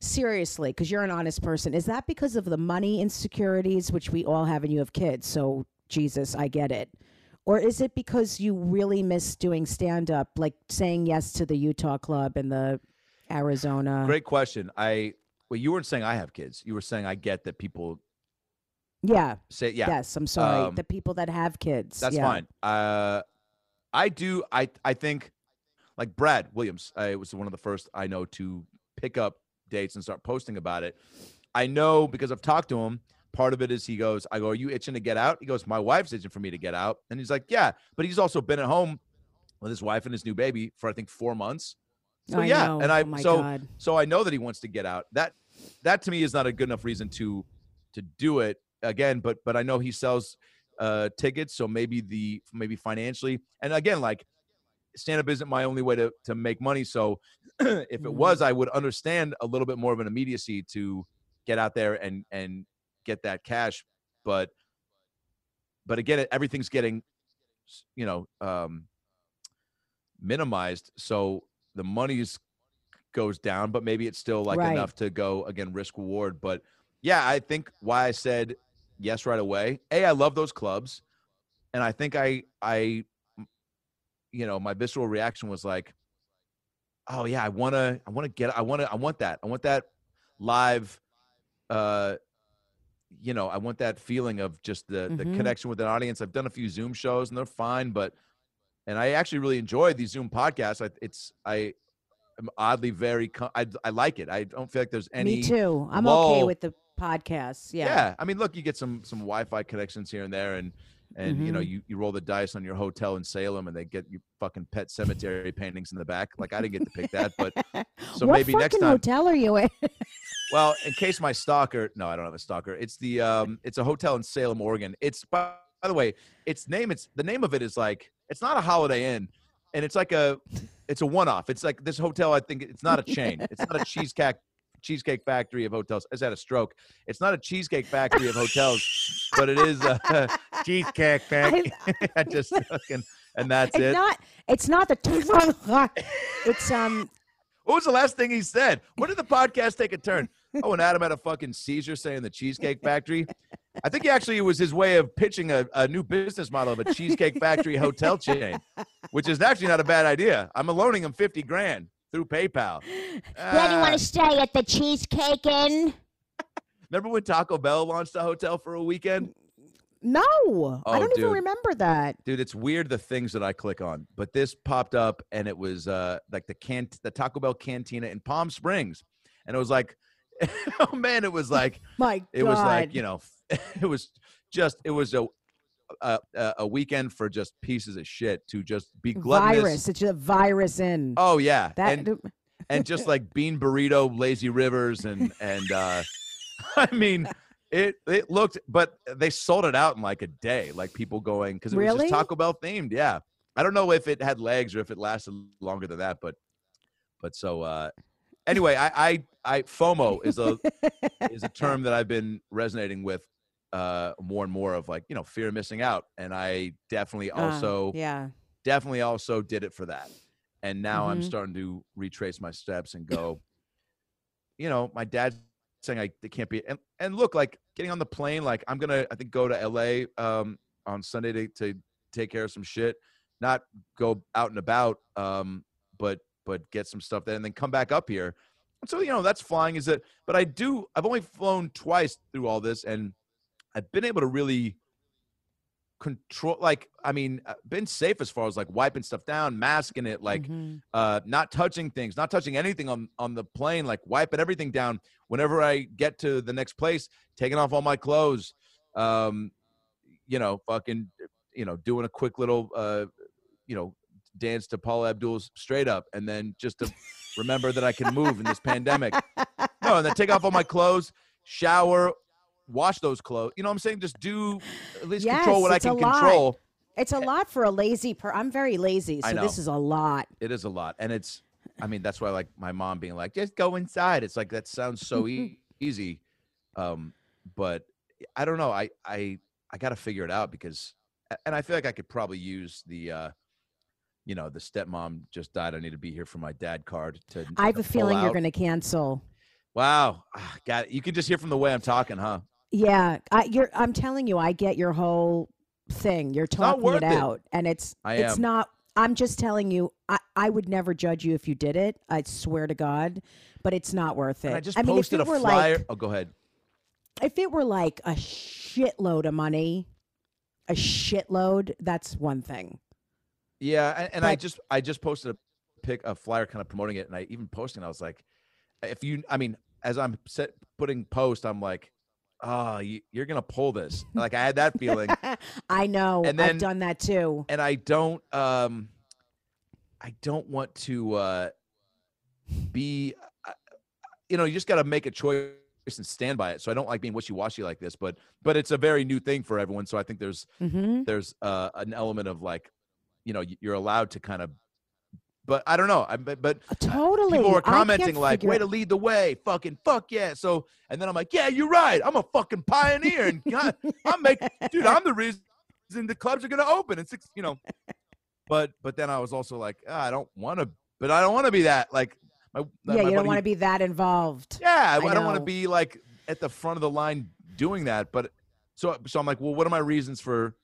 Seriously, because you're an honest person, is that because of the money insecurities, which we all have, and you have kids? So, Jesus, I get it or is it because you really miss doing stand up, like saying yes to the Utah club and the Arizona? Great question. I well, you weren't saying I have kids. You were saying I get that people. Yeah. Say yeah. Yes, I'm sorry. Um, the people that have kids. That's yeah. fine. Uh, I do. I I think, like Brad Williams, I was one of the first I know to pick up dates and start posting about it. I know because I've talked to him part of it is he goes, I go, Are you itching to get out? He goes, My wife's itching for me to get out. And he's like, Yeah. But he's also been at home with his wife and his new baby for I think four months. So I yeah. Know. And I oh so God. so I know that he wants to get out. That that to me is not a good enough reason to to do it again, but but I know he sells uh tickets, so maybe the maybe financially. And again, like stand up isn't my only way to to make money. So if it mm-hmm. was, I would understand a little bit more of an immediacy to get out there and and get that cash. But but again, everything's getting you know um, minimized, so the money's goes down, but maybe it's still like right. enough to go again risk reward. But yeah, I think why I said yes right away. A, I love those clubs, and I think I I you know my visceral reaction was like, oh yeah, I wanna I wanna get I wanna I want that I want that live uh you know, I want that feeling of just the mm-hmm. the connection with an audience. I've done a few Zoom shows and they're fine, but and I actually really enjoy these Zoom podcasts. I, it's I am oddly very I, I like it. I don't feel like there's any. Me too. I'm lull. okay with the podcasts. Yeah. Yeah. I mean, look, you get some some Wi-Fi connections here and there, and and mm-hmm. you know mm-hmm. you, you roll the dice on your hotel in Salem, and they get you fucking pet cemetery paintings in the back. Like I didn't get to pick that, but so what maybe next time. hotel are you in? well, in case my stalker, no, I don't have a stalker. It's the um, it's a hotel in Salem, Oregon. It's by, by the way, its name. It's the name of it is like it's not a Holiday Inn, and it's like a it's a one off. It's like this hotel. I think it's not a chain. It's not a cheesecake cheesecake factory of hotels. I just had a stroke. It's not a cheesecake factory of hotels, but it is a cheesecake factory. I just fucking, and that's it's it. Not, it's not the. it's um. What was the last thing he said? When did the podcast take a turn? oh, and Adam had a fucking seizure saying the Cheesecake Factory. I think he actually it was his way of pitching a, a new business model of a Cheesecake Factory hotel chain, which is actually not a bad idea. I'm loaning him 50 grand through PayPal. Where do you want to ah. stay at the Cheesecake Inn? Remember when Taco Bell launched a hotel for a weekend? No, Oh, I don't even remember that. Dude, it's weird the things that I click on. But this popped up and it was uh like the can the Taco Bell cantina in Palm Springs. And it was like oh man, it was like My it was like, you know, it was just it was a a, a a weekend for just pieces of shit to just be gluttonous. virus. It's a virus in Oh yeah. that. and and just like bean burrito, lazy rivers, and and uh, I mean, it it looked, but they sold it out in like a day. Like people going because it was just Taco Bell themed. Yeah, I don't know if it had legs or if it lasted longer than that, but but so uh, anyway, I I, I FOMO is a is a term that I've been resonating with uh more and more of like you know fear of missing out and i definitely Ah, also yeah. definitely also did it for that. And now I'm Mhm. starting to retrace my steps and go, you know, my dad's saying I they can't be and, and look, like getting on the plane, like I'm gonna I think go to LA um on Sunday to, to take care of some shit. Not go out and about, um, but but get some stuff there and then come back up here. And so, you know, that's flying is it but I do I've only flown twice through all this and I've been able to really control like i mean uh, been safe as far as like wiping stuff down masking it like Mhm. uh not touching things not touching anything on on the plane like wiping everything down whenever i get to the next place taking off all my clothes um you know fucking you know doing a quick little uh you know dance to paula abdul's straight up and then just to remember that i can move in this pandemic no and then take off all my clothes shower wash those clothes you know what i'm saying just do at least control what i can lot. control It's a lot for a lazy per. I'm very lazy, so this is a lot. it is a lot and it's i mean that's why like my mom being like just go inside it's like that sounds so e- easy um but i don't know i i i gotta figure it out because and i feel like i could probably use the uh you know the stepmom just died i need to be here for my dad card to I have to a feeling you're going to cancel. wow Ah, got it. you can just hear from the way i'm talking huh Yeah, I, you're. I'm telling you, I get your whole thing. You're talking it it. out, and it's I it's am. not. I'm just telling you. I I would never judge you if you did it. I swear to God, but it's not worth it. and i just mean, if posted it a flyer like oh go ahead if it were like a shitload of money, a shitload, that's one thing. Yeah, and, and I just I just posted a pic a flyer kind of promoting it, and I even posting. I was like, if you, I mean, as I'm set putting post, I'm like, oh, you, you're gonna pull this. Like I had that feeling, I know. And I've done that too. and I don't, um, I don't want to uh, be, uh, you know, you just got to make a choice and stand by it. So I don't like being wishy washy like this, but but it's a very new thing for everyone. So I think there's hmm there's uh, an element of like, you know, you're allowed to kind of, but I don't know. I but, but Totally. people were commenting like, "Way to lead the way, fucking fuck yeah!" So and then I'm like, "Yeah, you're right. I'm a fucking pioneer, and God, I'm making, dude, I'm the reason the clubs are gonna open." It's you know, but but then I was also like, ah, I don't want to, but I don't want to be that like my Yeah, my you don't want to be that involved. yeah, I, I don't want to be like at the front of the line doing that. But so so I'm like, well, what are my reasons for?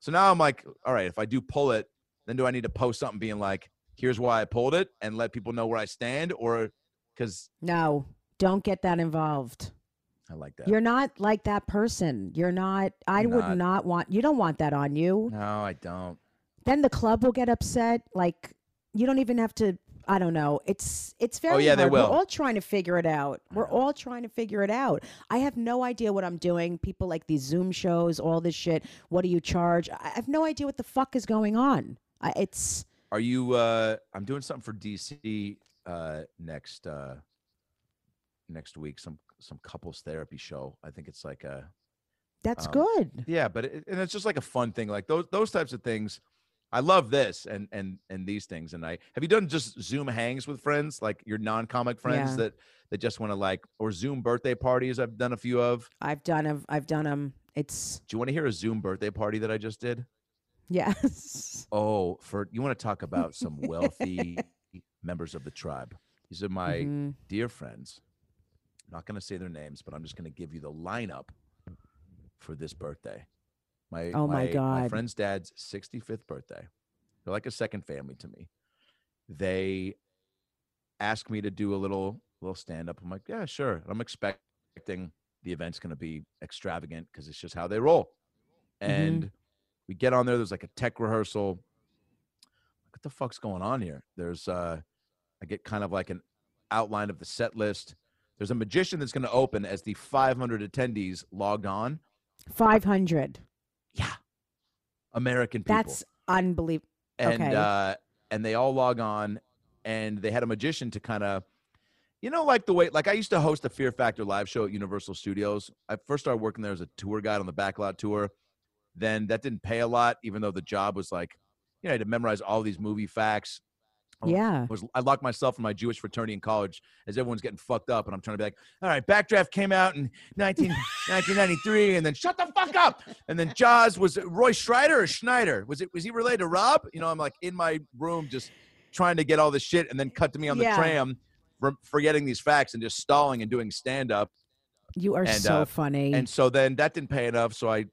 So now I'm like, all right, if I do pull it, then do I need to post something being like, here's why I pulled it, and let people know where I stand, or because No, don't get that involved. I like that. You're not like that person. You're not. I I'm would not. not want. You don't want that on you. no, I don't. Then the club will get upset. Like you don't even have to. I don't know. It's it's very. Oh, yeah, they will. We're all trying to figure it out. We're all trying to figure it out. I have no idea what I'm doing. People like these Zoom shows, all this shit. What do you charge? I I have no idea what the fuck is going on. I, it's Are you? uh I'm doing something for DC uh next uh next week. Some some couples therapy show. I think it's like a that's Um, good. yeah but it, and it's just like a fun thing like those those types of things i love this and and and these things and i have you done just zoom hangs with friends like your non-comic friends Yeah. that that just want to like or zoom birthday parties i've done a few of I've done. I've, I've done them. It's do you want to hear a zoom birthday party that i just did yes. oh for you want to talk about some wealthy members of the tribe these are my Mhm. dear friends I'm not going to say their names, but I'm just going to give you the lineup for this birthday. My Oh, my my God. friend's dad's 65th birthday. They're like a second family to me. They asked me to do a little little stand up. I'm like, yeah, sure. And I'm expecting the event's going to be extravagant because it's just how they roll. Mm-hmm. We get on there. There's like a tech rehearsal. What the fuck's going on here? There's uh, I get kind of like an outline of the set list. There's a magician that's going to open as the 500 attendees logged on. 500. Yeah, American people. That's unbelievable. and okay. uh, and they all log on, and they had a magician to kind of, you know, like the way like I used to host a Fear Factor live show at Universal Studios. I first started working there as a tour guide on the backlot tour. Then that didn't pay a lot, even though the job was like, you know, I had to memorize all these movie facts. I Yeah. was I locked myself in my Jewish fraternity in college as everyone's getting fucked up, and I'm trying to be like, all right, Backdraft came out in 19, 1993, and then shut the fuck up. And then Jaws was it Roy Schreider or Schneider? Was it was he related to Rob? You know, I'm like in my room just trying to get all this shit, and then cut to me on the Yeah. tram, for forgetting these facts and just stalling and doing stand up. You are and, so uh, funny. And so then that didn't pay enough, so I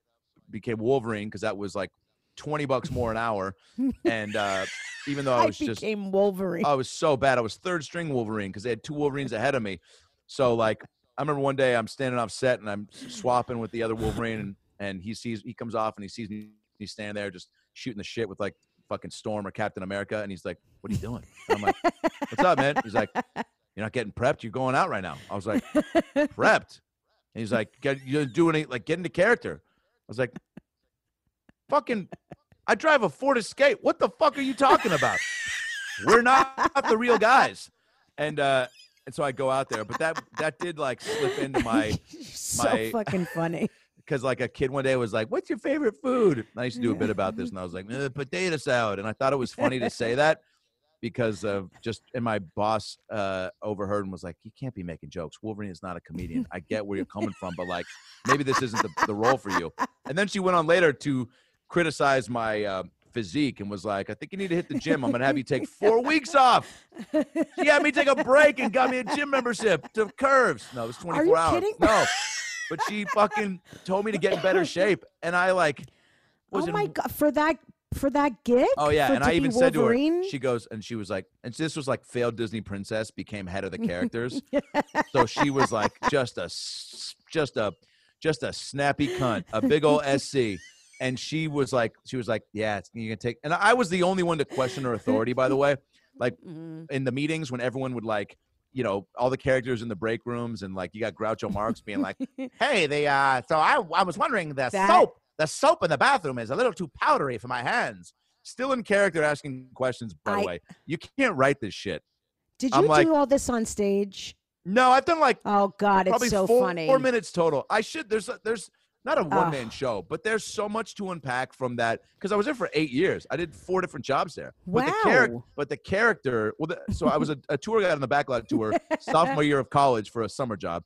became Wolverine because that was like 20 bucks more an hour, and uh, even though I I was just became Wolverine. I was so bad. I was third string Wolverine because they had two Wolverines ahead of me. So like I remember one day I'm standing off set and I'm swapping with the other Wolverine and, and he sees he comes off and he sees me he's standing there just shooting the shit with like fucking Storm or Captain America and he's like, What are you doing? And I'm like, What's up, man? He's like, You're not getting prepped, you're going out right now. I was like, Prepped. And he's like, get, You're doing it like get into character. I was like, Fucking I drive a Ford Escape. What the fuck are you talking about? We're not the real guys. And uh and so I go out there, but that that did like slip into my so my- fucking funny. because like a kid one day was like, "What's your favorite food?" And I used to do a bit about this, and I was like, "Uh, "Potato salad," and I thought it was funny to say that because of just and my boss uh overheard and was like, "You can't be making jokes. Wolverine is not a comedian. I get where you're coming from, but like maybe this isn't the, the role for you." And then she went on later to criticize my uh, physique and was like, "I think you need to hit the gym. I'm gonna have you take four weeks off." She had me take a break and got me a gym membership to Curves. No, it was 24 Are you hours. kidding? No, but she fucking told me to get in better shape, and I like was oh in- my god! For that for that gig? Oh yeah, For and I even said to her, she goes, and she was like, and this was like failed Disney princess became head of the characters, so she was like just a just a, just a snappy cunt, a big old SC, and she was like, she was like, yeah, you can take, and I was the only one to question her authority, by the way, like Mm. in the meetings when everyone would like. You know, all the characters in the break rooms, and like you got Groucho Marx being like, "Hey, the uh, so I I was wondering the That- soap, the soap in the bathroom is a little too powdery for my hands." Still in character, asking questions. By I- the way, you can't write this shit. Did I'm you like- do all this on stage? No, I've done like Oh God, probably it's so four, funny. four minutes total. I should. There's a, there's not a one man show, but there's so much to unpack from that because I was there for eight years. I did four different jobs there. But the character, Wow. but the character. Well, the, so I was a, a tour guide on the backlot tour sophomore year of college for a summer job,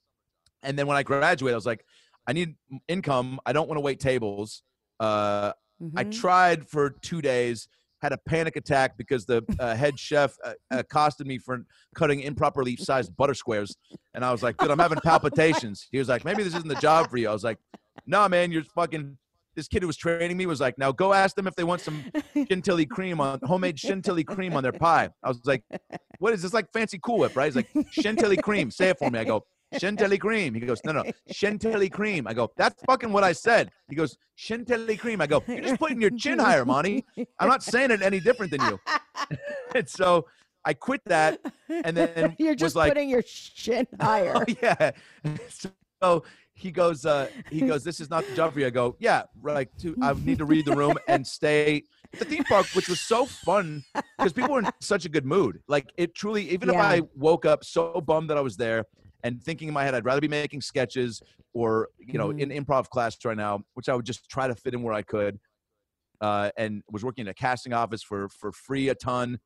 and then when I graduated, I was like, I need income. I don't want to wait tables. Uh, I Mhm. tried for two days, had a panic attack because the uh, head chef uh, accosted me for cutting improperly sized butter squares. And I was like, dude, I'm having palpitations. He was like, maybe this isn't the job for you. I was like, no, man, you're fucking. This kid who was training me was like, now go ask them if they want some chantilly cream on homemade chantilly cream on their pie. I was like, what is this like fancy Cool Whip, right? He's like, chantilly cream. Say it for me. I go, chantilly cream. He goes, no, no, chantilly cream. I go, that's fucking what I said. He goes, chantilly cream. I go, you're just putting your chin higher, Monty. I'm not saying it any different than you. and so I quit that, and then You're just like, putting your chin higher. Oh yeah. So he goes, uh, he goes, this is not the job for you. I go, yeah, right. To I need to read the room and stay at the theme park, which was so fun because people were in such a good mood. Like it truly, even Yeah. if I woke up so bummed that I was there and thinking in my head, I'd rather be making sketches or you know Mhm. in improv class right now, which I would just try to fit in where I could. Uh, and was working in a casting office for for free a ton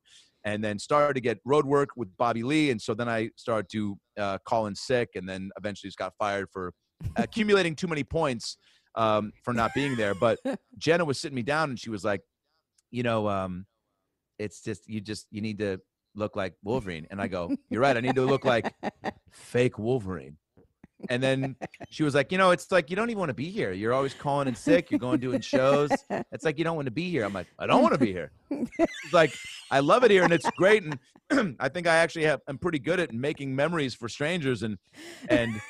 and then started to get road work with Bobby Lee. And so then I started to uh, call in sick, and then eventually just got fired for accumulating too many points um, for not being there. But Jenna was sitting me down, and she was like, "You know, um, it's just you just you need to look like Wolverine." And I go, "You're right. I need to look like fake Wolverine." and then she was like, you know, it's like you don't even want to be here. You're always calling in sick. You're going doing shows. It's like you don't want to be here. I'm like, I don't want to be here. It's like I love it here and it's great. And I think I actually have. I'm pretty good at making memories for strangers and and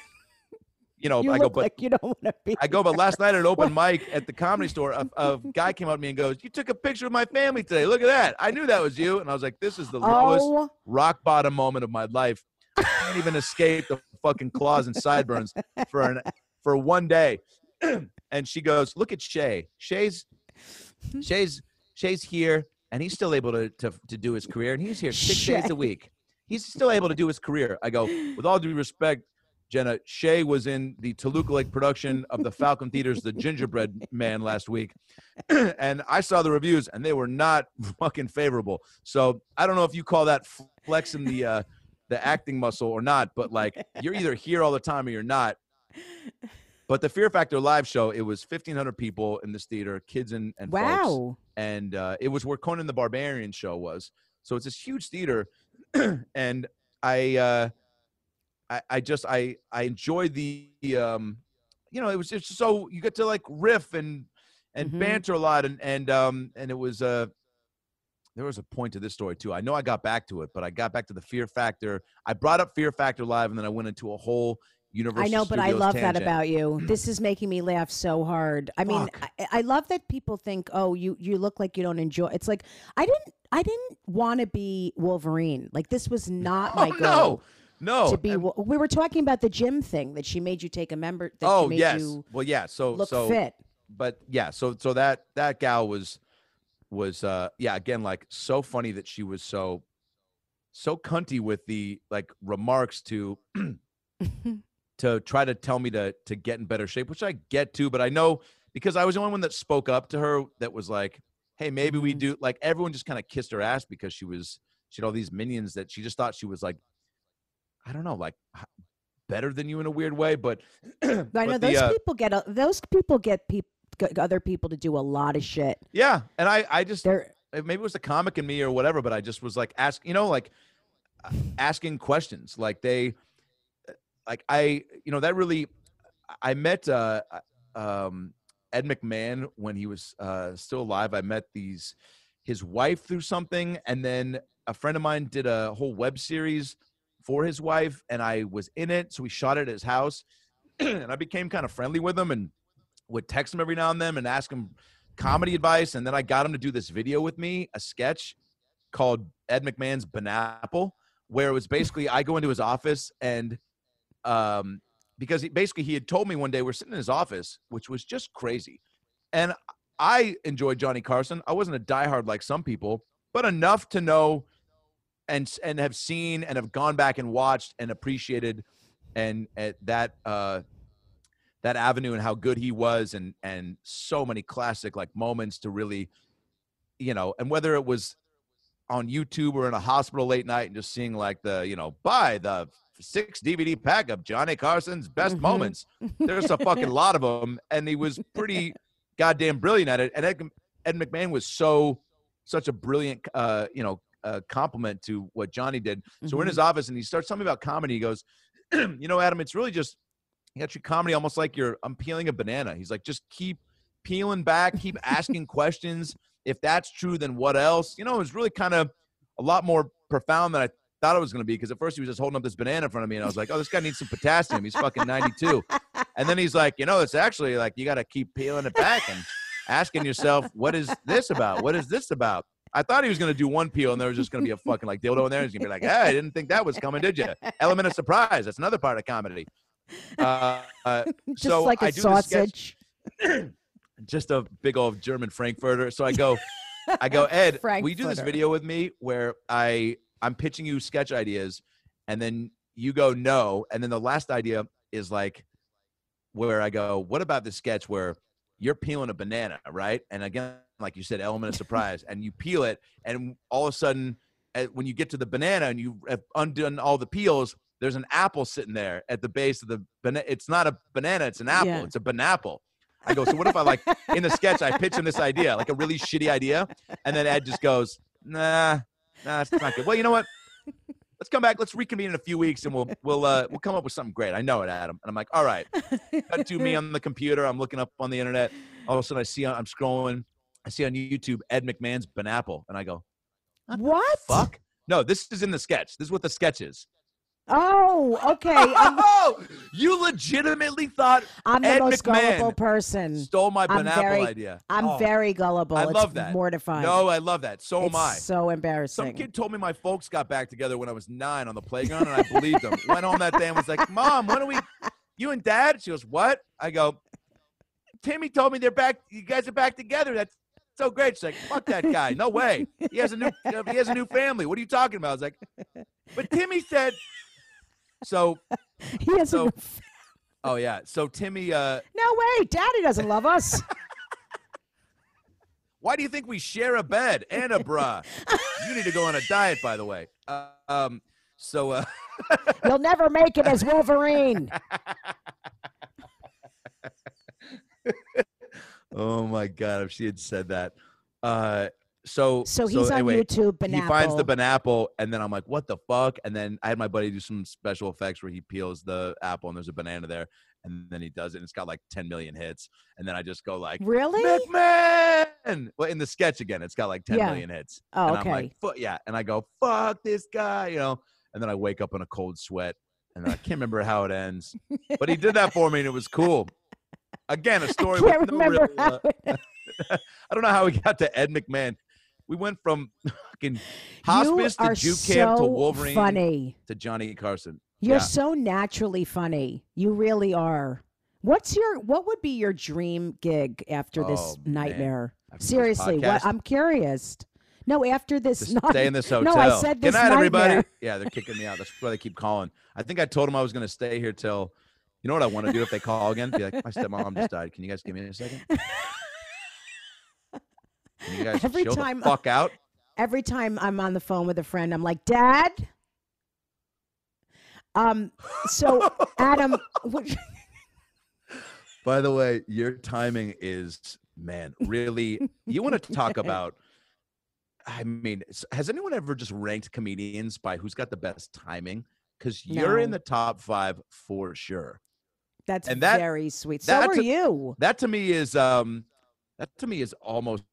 you know, you I go, but like you don't want to be. I go, but last night at an open mic at the comedy store, a, a, guy came up to me and goes, "You took a picture of my family today. Look at that. I knew that was you." And I was like, "This is the oh. lowest rock bottom moment of my life. I can't even escape the fucking claws and sideburns for an for one day." and she goes, "Look at Shay. Shay's Shay's Shay's here, and he's still able to to, to do his career, and he's here six Shay. days a week." He's still able to do his career. I go, with all due respect, Jenna, Shay was in the Toluca Lake production of the Falcon Theater's The Gingerbread Man last week. and I saw the reviews and they were not fucking favorable. So I don't know if you call that flexing the uh, the acting muscle or not, but like you're either here all the time or you're not. But the Fear Factor live show, it was 1,500 people in this theater, kids and, and wow. folks. And uh, it was where Conan the Barbarian show was. So it's this huge theater. and I, uh, I, I just I I enjoyed the um you know it was just so you get to like riff and and Mhm. banter a lot and and um and it was uh there was a point to this story too. I know I got back to it, but I got back to the Fear Factor. I brought up Fear Factor live, and then I went into a whole Universal. I know, but I love that about you. This is making me laugh so hard. I mean, I, I love that people think, "Oh, you you look like you don't enjoy." It's like I didn't I didn't want to be Wolverine. Like this was not my Oh, goal no, no. to be. We were talking about the gym thing that she made you take a member. That she oh made yes. you Well, yeah. So look so fit. but yeah, so so that that gal was was uh yeah again like so funny that she was so so cunty with the like remarks to to try to tell me to to get in better shape, which I get to, but I know because I was the only one that spoke up to her that was like, hey, maybe we Mhm. do like everyone just kind of kissed her ass because she was she had all these minions that she just thought she was like I don't know, like better than you in a weird way, but I know but the, those uh, people get those people get people other people to do a lot of shit. yeah, and I I just They're uh, maybe it was the comic in me or whatever, but I just was like ask, you know, like asking questions. Like they, uh, like I, you know, that really. I met uh, um, Ed McMahon when he was uh, still alive. I met these his wife through something, and then a friend of mine did a whole web series for his wife, and I was in it. So we shot it at his house, and I became kind of friendly with him and would text him every now and then and ask him comedy advice. And then I got him to do this video with me, a sketch called Ed McMahon's Banapple, where it was basically I go into his office and um because he, basically he had told me one day we're sitting in his office, which was just crazy. And I enjoyed Johnny Carson. I wasn't a diehard like some people, but enough to know and and have seen and have gone back and watched and appreciated and at that uh that avenue and how good he was and and so many classic like moments to really you know and whether it was on YouTube or in a hospital late night and just seeing like the you know buy the six DVD pack of Johnny Carson's best Mhm. moments. There's a fucking lot of them and he was pretty goddamn brilliant at it. And Ed, Ed McMahon was so such a brilliant uh you know uh, compliment to what Johnny did. So we're in his office and he starts telling me about comedy. He goes you know Adam it's really just you got your comedy almost like you're I'm peeling a banana he's like just keep peeling back keep asking questions if that's true then what else you know it was really kind of a lot more profound than I thought it was going to be because at first he was just holding up this banana in front of me and I was like oh this guy needs some potassium he's fucking 92 and then he's like, you know, it's actually like you got to keep peeling it back and asking yourself, what is this about? What is this about? I thought he was going to do one peel and there was just going to be a fucking like dildo in there. He's going to be like, hey, I didn't think that was coming, did you? Element of surprise. That's another part of comedy. Uh, uh, just so like a I do sausage. just a big old German Frankfurter. So I go, I go, Ed, will you do this video with me where I I'm pitching you sketch ideas, and then you go no, and then the last idea is like where I go, what about the sketch where you're peeling a banana, right? And again, like you said, element of surprise, and you peel it, and all of a sudden, uh, when you get to the banana and you have undone all the peels, there's an apple sitting there at the base of the banana. It's not a banana, it's an apple. Yeah. It's a banapple. I go, so what if I like in the sketch I pitch him this idea, like a really shitty idea, and then Ed just goes, nah, nah, it's not good. Well, you know what? let's come back. Let's reconvene in a few weeks, and we'll we'll uh, we'll come up with something great. I know it, Adam. And I'm like, all right. Cut to me on the computer. I'm looking up on the internet. All of a sudden, I see I'm scrolling. I see on YouTube Ed McMahon's Banapple, and I go, What? fuck. No, this is in the sketch. This is what the sketch is. Oh, okay. Oh, you legitimately thought I'm the Ed most McMahon gullible person. stole my I'm Banapple very- idea. I'm Oh, very gullible. I it's love that. mortifying. No, I love that. So it's am I. so embarrassing. Some kid told me my folks got back together when I was nine on the playground, and I believed him. Went home that day and was like, "Mom, when are we? You and Dad?" She goes, "What?" I go, "Timmy told me they're back. You guys are back together. That's so great." She's like, "Fuck that guy. No way. He has a new. He has a new family. What are you talking about?" I was like, "But Timmy said." So, he has so- oh yeah. So Timmy, uh, no way. Daddy doesn't love us. why do you think we share a bed and a bra? you need to go on a diet, by the way. Uh, um. So. Uh, You'll never make it as Wolverine. oh my god, if she had said that. Uh so So he's on anyway, YouTube. He finds the Banapple. and then I'm like, what the fuck? And then I had my buddy do some special effects where he peels the apple and there's a banana there. And then he does it and it's got like 10 million hits. And then I just go like Really? McMahon. Well, in the sketch again, it's got like ten Yeah. million hits. Oh, and okay. I'm like, fuck yeah. And I go, fuck this guy, you know. And then I wake up in a cold sweat. And I can't remember how it ends. But he did that for me and it was cool. Again, a story I Can't with no remember real, uh. I don't know how we got to Ed McMahon. We went from fucking hospice to Juke camp to Wolverine Funny. to Johnny Carson. You're Yeah. so naturally funny. You really are. What's your what would be your dream gig after oh, this Oh, man. nightmare? This Seriously, what I'm curious. No, after this to night. stay in this hotel. No, I said Good this night, everybody. Yeah, they're kicking me out. That's why they keep calling. I think I told them I was going to stay here till. You know what I want to do if they call again? Be like, my stepmom just died. Can you guys give me a second? You guys Every chill time- the fuck out? Every time I'm on the phone with a friend, I'm like, Dad. Um. So, Adam, what, By the way, your timing is man, really. You want to talk about? I mean, has anyone ever just ranked comedians by who's got the best timing? Because you're in the top five for sure. that's And that- very sweet. So that's are a- you. That to me is um, that to me is almost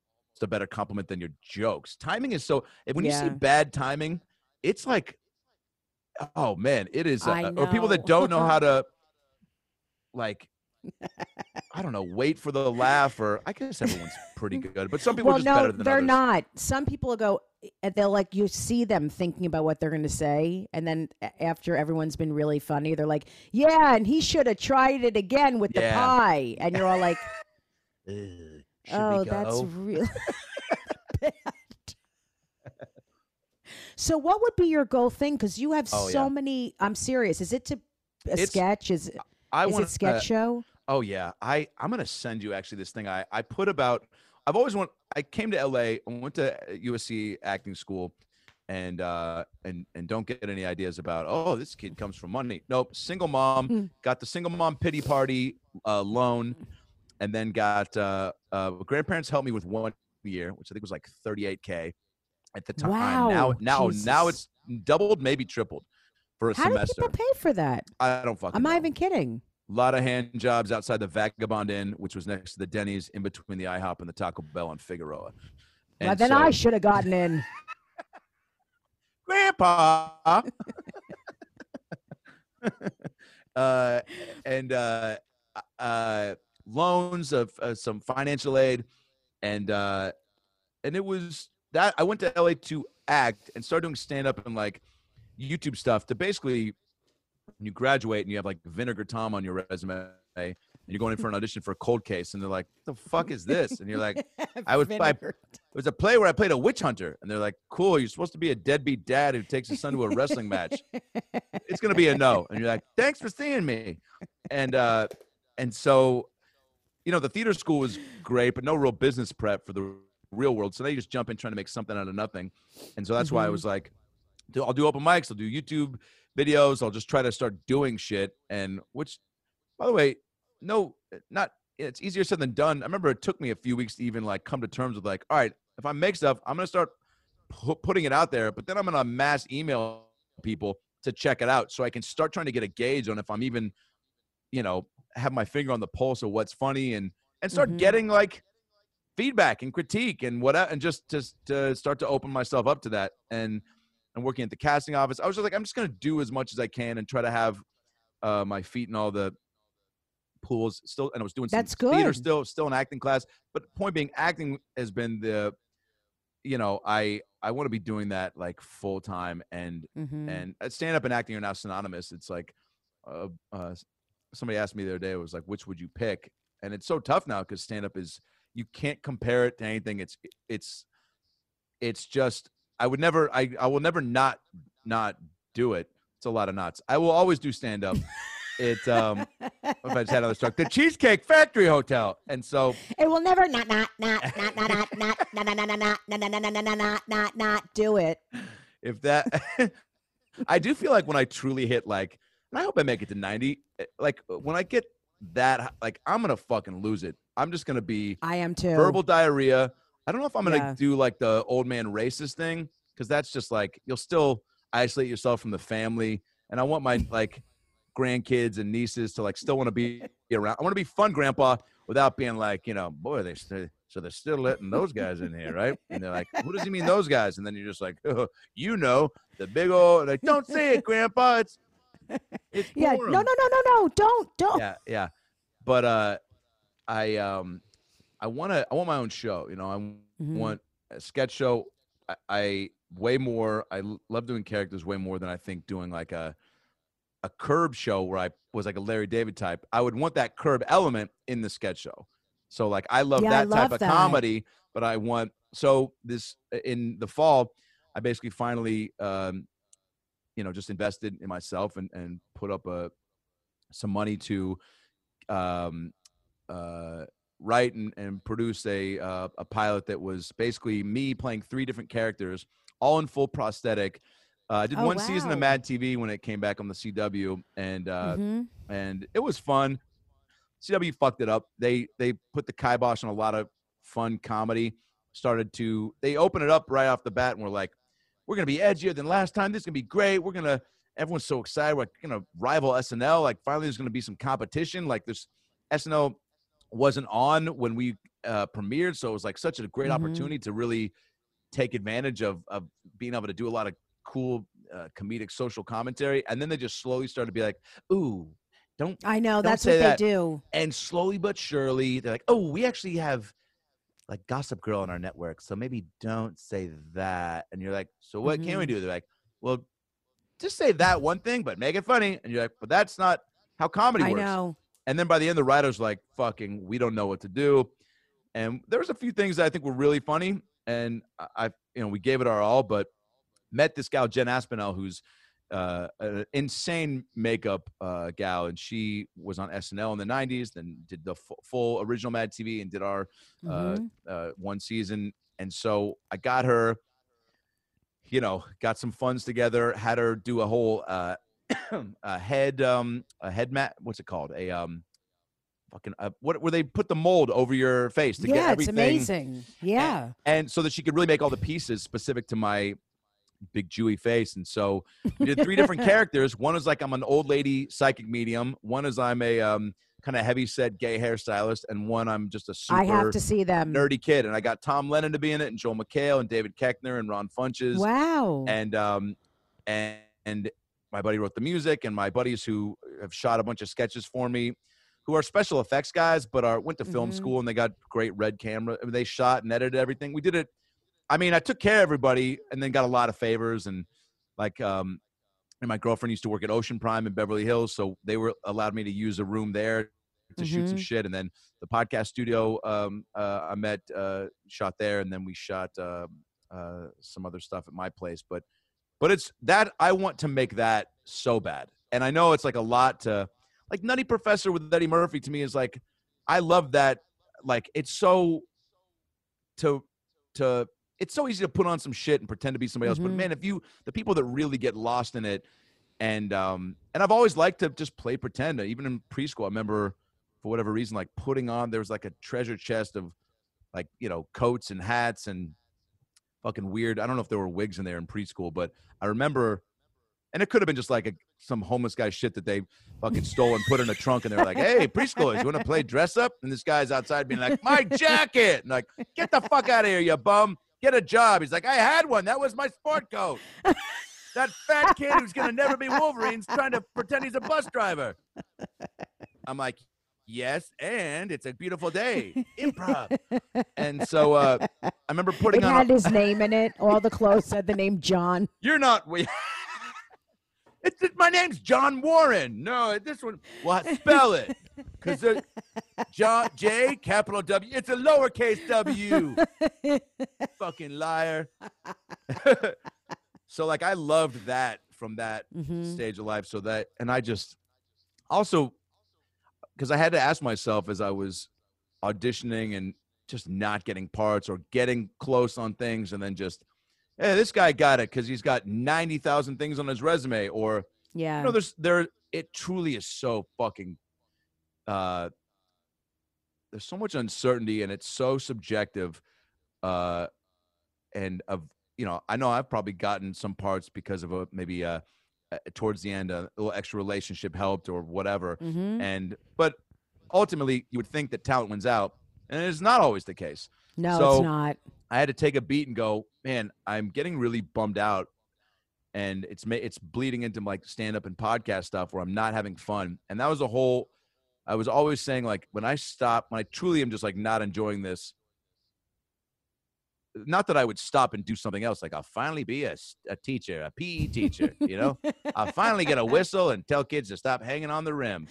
a better compliment than your jokes. Timing is so. When you see bad timing, it's like, oh man, it is. Uh, or people that don't know how to, like, I don't know, wait for the laugh. Or I guess everyone's pretty good, but some people Well, are just no, better than they're others. not. Some people go, and they'll like you see them thinking about what they're going to say, and then after everyone's been really funny, they're like, "Yeah, and he should have tried it again with the pie," and you're all like, should "Oh, that's go? real bad." So, what would be your goal thing? Because you have Oh, so yeah. many. I'm serious. Is it to a It's- sketch? Is I is want it sketch show? Oh yeah, I I'm gonna send you actually this thing I I put about. I've always want. I came to LA. I went to USC acting school, and uh and and don't get any ideas about. Oh, this kid comes from money. Nope, single mom. Hmm. got the single mom pity party uh, loan, and then got uh, uh grandparents helped me with one year, which I think was like 38k at the time. Wow, Now now now it's doubled, maybe tripled for a How do semester. people pay for that? I don't fucking. I'm not know. even kidding. A lot of hand jobs outside the Vagabond Inn, which was next to the Denny's, in between the IHOP and the Taco Bell on Figueroa. Well, then so- I should have gotten in. Grandpa. uh, and uh, uh, loans of uh, some financial aid, and uh, and it was that I went to LA to act and started doing stand up and like YouTube stuff to basically when you graduate and you have like Vinegar Tom on your resume and you're going in for an audition for a cold case and they're like, "What the fuck is this? And you're like, I was- I- it was a play where I played a witch hunter, and they're like, "Cool, you're supposed to be a deadbeat dad who takes his son to a wrestling match. It's gonna be a no." And you're like, "Thanks for seeing me," and uh, and so, you know, the theater school was great, but no real business prep for the real world. So they just jump in trying to make something out of nothing, and so that's why I Mhm. was like, "I'll do open mics, I'll do YouTube videos, I'll just try to start doing shit." And which, by the way, no, not it's easier said than done. I remember it took me a few weeks to even like come to terms with like, all right, if I make stuff, I'm gonna start pu- putting it out there, but then I'm gonna mass email people to check it out so I can start trying to get a gauge on if I'm even, you know, have my finger on the pulse of what's funny and and start Mhm. getting like feedback and critique and what and just just to start to open myself up to that and and working at the casting office. I was just like I'm just gonna do as much as I can and try to have uh, my feet in all the pools still and I was doing some That's theater good. still still in acting class. But point being acting has been the you know, I I want to be doing that like full time and Mhm. and stand up and acting are now synonymous. It's like uh, uh, somebody asked me the other day, it was like, which would you pick? And it's so tough now because stand up is you can't compare it to anything. It's it's it's just I would never I I will never not not do it. It's a lot of knots. I will always do stand up. it um if I just had another struck the Cheesecake Factory Hotel, and so It will never not not not not not not not not not not not not not not not not not not not do it. if that I do feel like when I truly hit like and I hope I make it to 90 eh, like when I get that like I'm going to fucking lose it. I'm just going to be I am too. verbal diarrhea. I don't know if I'm going to Yeah. do like the old man racist thing cuz that's just like you'll still isolate yourself from the family and I want my like grandkids and nieces to like still want to be around. I want to be fun grandpa without being like, you know, boy, they st- so they're still letting those guys in here, right? And they're like, "Who does he mean those guys?" And then you're just like, oh, "You know, the big old like, don't say it, grandpa. It's it's Yeah. Purim." No, no, no, no, no. Don't, don't. yeah, yeah. But uh, I um, I want to. I want my own show. You know, I Mhm. want a sketch show. I, I way more. I love doing characters way more than I think doing like a a curb show where I was like a Larry David type. I would want that curb element in the sketch show. So like I love Yeah, I that type love of that. comedy, but I want so this in the fall. I basically finally, um, you know, just invested in myself and and put up a some money to um, uh, write and, and produce a uh, a pilot that was basically me playing three different characters, all in full prosthetic. Uh, I did Oh, one season of. Mad TV when it came back on the CW, and uh, Mhm. and it was fun. CW fucked it up. They they put the kibosh on a lot of fun comedy. Started to they open it up right off the bat, and we're like, we're gonna be edgier than last time. This is gonna be great. We're gonna everyone's so excited. We're gonna rival SNL. Like finally, there's gonna be some competition. Like this SNL wasn't on when we uh, premiered, so it was like such a great Mhm. opportunity to really take advantage of of being able to do a lot of cool uh, comedic social commentary. And then they just slowly started to be like, ooh, don't I know. Don't That's what that. they do. and slowly but surely they're like oh we actually have like gossip girl on our network so maybe don't say that. And you're like so what can we Mm-hmm. do? They're like well just say that one thing but make it funny. And you're like but that's not how comedy I works. know. and then by the end the writers like fucking we don't know what to do. And there was a few things that i think were really funny and i I- you know we gave it our all but met this gal jen aspinall who's uh, an insane makeup uh, gal, and she was on SNL in the '90s. Then did the fu- full original Mad TV and did our uh, Mhm. uh, one season. And so I got her, you know, got some funds together, had her do a whole uh, a head um a head mat. What's it called? A um fucking uh, what where they put the mold over your face to get yeah, it's amazing. Yeah. and so that she could really make all the pieces specific to my big Jewy face. And so we did three different characters. One is like I'm an old lady psychic medium. One is I'm a um, kind of heavy set gay hairstylist, and one I'm just a super I have to see them. nerdy kid. And I got Tom Lennon to be in it, and Joel McHale, and David Koechner, and Ron Funches, Wow. and um, and and my buddy wrote the music, and my buddies who have shot a bunch of sketches for me. Who are special effects guys, but are went to film Mhm. school and they got great red camera. I mean, they shot and edited everything. We did it I mean, I took care of everybody and then got a lot of favors and like um and my girlfriend used to work at Ocean Prime in Beverly Hills, so they were allowed me to use a room there to shoot some Mhm. shit and then the podcast studio um uh I met uh shot there and then we shot uh, uh some other stuff at my place, but but it's that I want to make that so bad. And I know it's like a lot to like Nutty Professor with Eddie Murphy to me is like I love that like it's so to to it's so easy to put on some shit and pretend to be somebody else. But Mhm. man, if you the people that really get lost in it, and um and I've always liked to just play pretend. Even in preschool, I remember for whatever reason, like putting on there was like a treasure chest of like you know coats and hats and fucking weird. I don't know if there were wigs in there in preschool, but I remember And it could have been just like a, some homeless guy shit that they fucking stole and put in a trunk. And they're like, hey, preschoolers, you want to play dress up? And this guy's outside being like, my jacket. And like, get the fuck out of here, you bum. Get a job. He's like, I had one. That was my sport coat. that fat kid who's going to never be Wolverine's trying to pretend he's a bus driver. I'm like, yes, and it's a beautiful day. Improv. And so uh, I remember putting It on. had a- his name in it. All the clothes said the name John. You're not. We, it's it- my name's John Warren. No, this one. Well, spell it. Because John J capital W. It's a lowercase W. Fucking liar. so like I loved that from that Mhm. stage of life. So that and I just also because I had to ask myself as I was auditioning and just not getting parts or getting close on things and then just hey this guy got it because he's got 90,000 things on his resume or Yeah. you know there's there it truly is so fucking uh there's so much uncertainty and it's so subjective uh and of you know i know i've probably gotten some parts because of a maybe uh towards the end a little extra relationship helped or whatever hmm and but ultimately you would think that talent wins out and it's not always the case No, so- it's not. I had to take a beat and go, man, I'm getting really bummed out, and it's it's bleeding into like stand up and podcast stuff where I'm not having fun, and that was a whole. I was always saying like when I stop, when I truly am just like not enjoying this. Not that I would stop and do something else, like I'll finally be a, a teacher, a PE teacher, you know. I'll finally get a whistle and tell kids to stop hanging on the rim.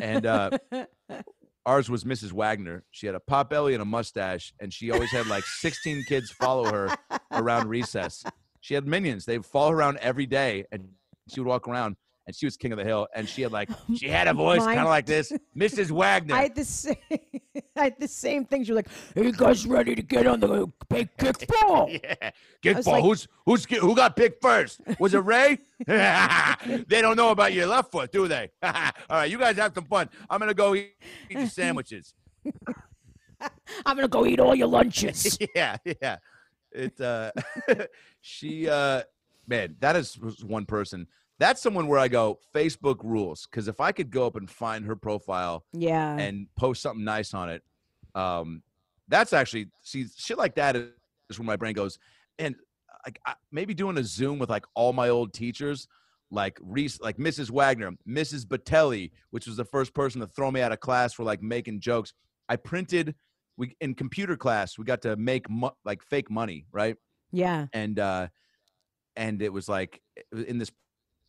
And uh, ours was Mrs. Wagner. She had a pot belly and a mustache, and she always had like 16 kids follow her around recess. She had minions. They follow around every day, and she would walk around, and she was king of the hill. And she had like she had a voice kind of like this, Mrs. Wagner. I had the same. I had the same things. You're like, "Are you guys ready to get on the big kickball?" yeah, kickball. was like- who's who's who got picked first? Was it Ray? they don't know about your left foot, do they? All right, you guys have some fun. I'm gonna go eat, eat your sandwiches. I'm gonna go eat all your lunches. yeah, yeah. It uh she uh man, that is one person. That's someone where I go, Facebook rules. Cause if I could go up and find her profile yeah. and post something nice on it, um, that's actually see shit like that is, where my brain goes. And like I, maybe doing a Zoom with like all my old teachers, like Reese, like Mrs. Wagner, Mrs. Batelli, which was the first person to throw me out of class for like making jokes. I printed we in computer class we got to make mo- like fake money, right? yeah. and uh and it was like in this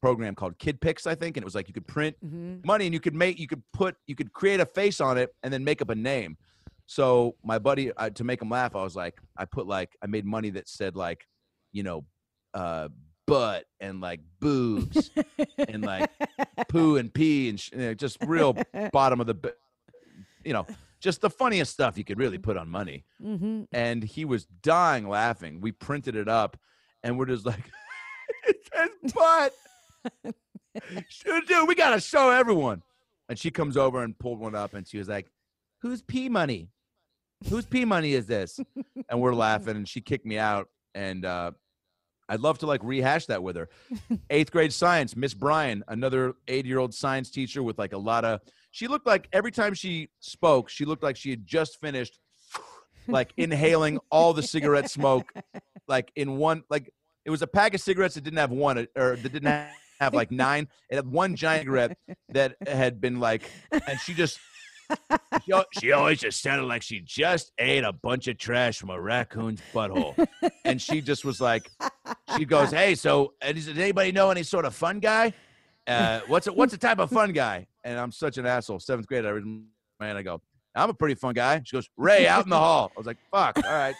program called Kid Pix i think and it was like you could print hmm money and you could make you could put you could create a face on it and then make up a name. So my buddy uh, to make him laugh i was like i put like i made money that said like you know uh butt and like boobs and like poo and pee and sh- you know, just real bottom of the b- you know just the funniest stuff you could really put on money. Hmm and he was dying laughing. We printed it up, and we're just like, it says butt. Dude, we gotta show everyone. And she comes over and pulled one up, and she was like, "Who's P Money? Whose P Money is this?" and we're laughing, and she kicked me out. And uh, I'd love to like rehash that with her. Eighth grade science, Miss Bryan, another eight-year-old science teacher with like a lot of. She looked like every time she spoke, she looked like she had just finished like inhaling all the cigarette smoke like in one like it was a pack of cigarettes that didn't have one or that didn't have, have like nine it had one giant cigarette that had been like and she just she, she always just sounded like she just ate a bunch of trash from a raccoon's butthole. And she just was like she goes hey so does anybody know any sort of fun guy? Uh, what's a, what's the type of fun guy? And i'm such an asshole. Seventh grade i read man i go I'm a pretty fun guy. She goes, Ray, out in the hall. I was like, fuck, all right.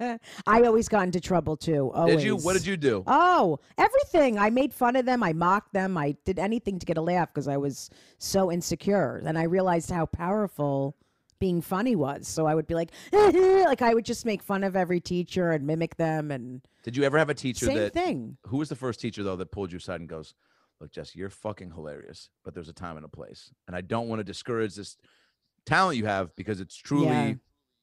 I always got into trouble too. Always. Did you? What did you do? Oh, everything. I made fun of them. I mocked them. I did anything to get a laugh because I was so insecure. And I realized how powerful being funny was. So I would be like, like I would just make fun of every teacher and mimic them and Did you ever have a teacher same that thing. who was the first teacher though that pulled you aside and goes, Look, Jesse, you're fucking hilarious, but there's a time and a place. And I don't want to discourage this talent you have because it's truly Yeah.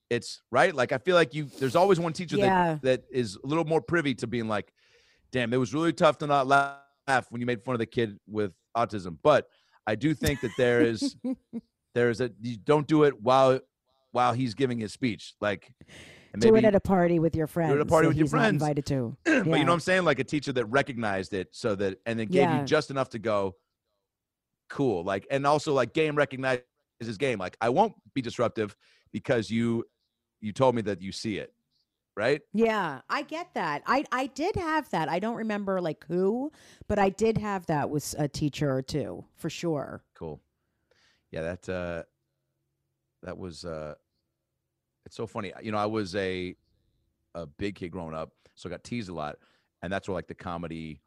it's right. Like I feel like you there's always one teacher Yeah. that that is a little more privy to being like, damn, it was really tough to not laugh when you made fun of the kid with autism, but I do think that there is there is a you don't do it while while he's giving his speech. Like do it at a party with your friends. Do it at a party with your friends. invited to. but you know what I'm saying? Like a teacher that recognized it so that and then gave yeah. you just enough to go, cool. Like and also like game recognizes his game. Like I won't be disruptive because you you told me that you see it right? Yeah, I get that. I I did have that. I don't remember like who, but I did have that with a teacher or two for sure. Cool. Yeah, that uh that was uh it's so funny. You know, I was a a big kid growing up, so I got teased a lot, and that's where like the comedy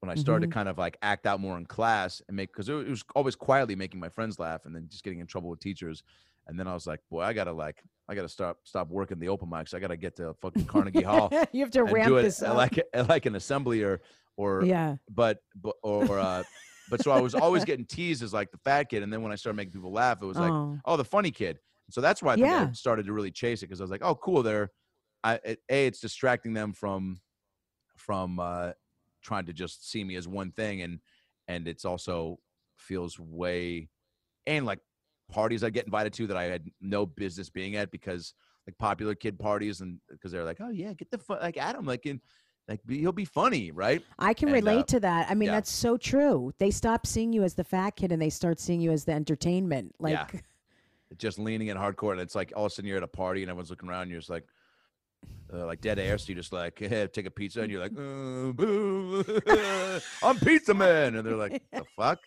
when I started mm-hmm. to kind of like act out more in class and make because it was always quietly making my friends laugh and then just getting in trouble with teachers. And then I was like, boy, I gotta like I got to stop stop working the open mics. I got to get to fucking Carnegie Hall. you have to ramp do it this up. like like an assembly or or yeah. But but or uh, but so I was always getting teased as like the fat kid, and then when I started making people laugh, it was like oh, oh the funny kid. So that's why I, yeah. I started to really chase it because I was like, oh cool, they're I it, a it's distracting them from from uh, trying to just see me as one thing, and and it's also feels way and like parties I get invited to that I had no business being at because like popular kid parties and because they're like, oh yeah, get the fun like Adam like in like he'll be funny, right? I can and, relate uh, to that. I mean, yeah. that's so true. They stop seeing you as the fat kid and they start seeing you as the entertainment. Like yeah. just leaning in hardcore and it's like all of a sudden you're at a party and everyone's looking around and you're just like uh, like dead air. So you just like hey, take a pizza and you're like, uh, boo, I'm pizza man, and they're like, the fuck.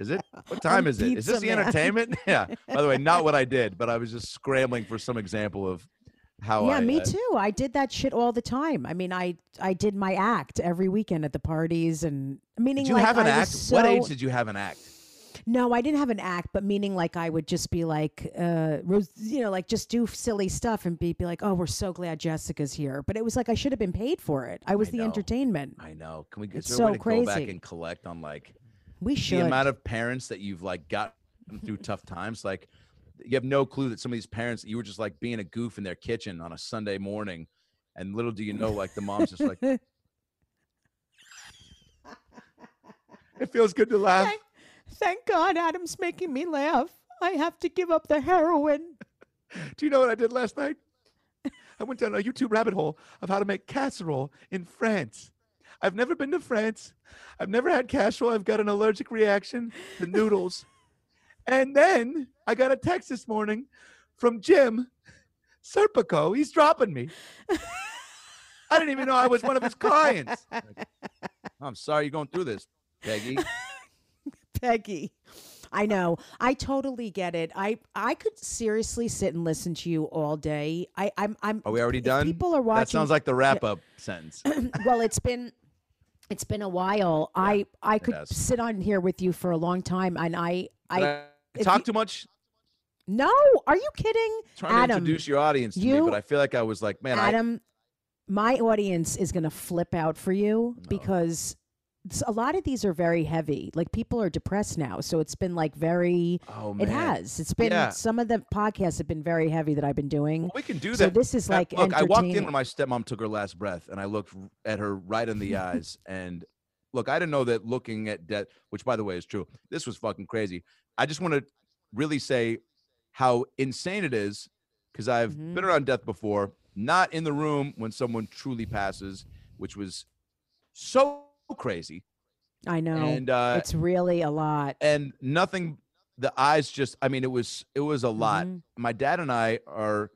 Is it? What time is it? Is this the man. entertainment? yeah. By the way, not what I did, but I was just scrambling for some example of how. Yeah, I, me uh, too. I did that shit all the time. I mean, I I did my act every weekend at the parties, and meaning did you like, have an I act? So, what age did you have an act? No, I didn't have an act, but meaning like I would just be like, uh, you know, like just do silly stuff and be, be like, oh, we're so glad Jessica's here. But it was like I should have been paid for it. I was I the entertainment. I know. Can we? It's so crazy. go back and collect on like we should. The amount of parents that you've like got through tough times, like you have no clue that some of these parents, you were just like being a goof in their kitchen on a Sunday morning, and little do you know, like the mom's just like. it feels good to laugh. Thank, thank God Adam's making me laugh. I have to give up the heroin. Do you know what I did last night? I went down a YouTube rabbit hole of how to make casserole in France. I've never been to France. I've never had casserole. I've got an allergic reaction to noodles. and then I got a text this morning from Jim Serpico. He's dropping me. I didn't even know I was one of his clients. I'm sorry you're going through this, Peggy. Peggy. I know. I totally get it. I I could seriously sit and listen to you all day. I I'm I'm Are we already done? People are watching. That sounds like the wrap up sentence. well, it's been it's been a while. Yeah, I I could sit on here with you for a long time, and I I, I talk you, too much. No, are you kidding? trying Adam, to introduce your audience to you, me, but I feel like I was like, man, Adam, I, my audience is gonna flip out for you no. because a lot of these are very heavy. Like people are depressed now, so it's been like very. Oh man, it has. It's been yeah. some of the podcasts have been very heavy that I've been doing. Well, we can do that. So this is like look. I walked in when my stepmom took her last breath, and I looked at her right in the eyes. And look, I didn't know that looking at death, which by the way is true. This was fucking crazy. I just want to really say how insane it is because I've mm-hmm. been around death before, not in the room when someone truly passes, which was so crazy. I know. And uh, it's really a lot. And nothing the eyes just I mean it was it was a lot. Mm-hmm. My dad and I are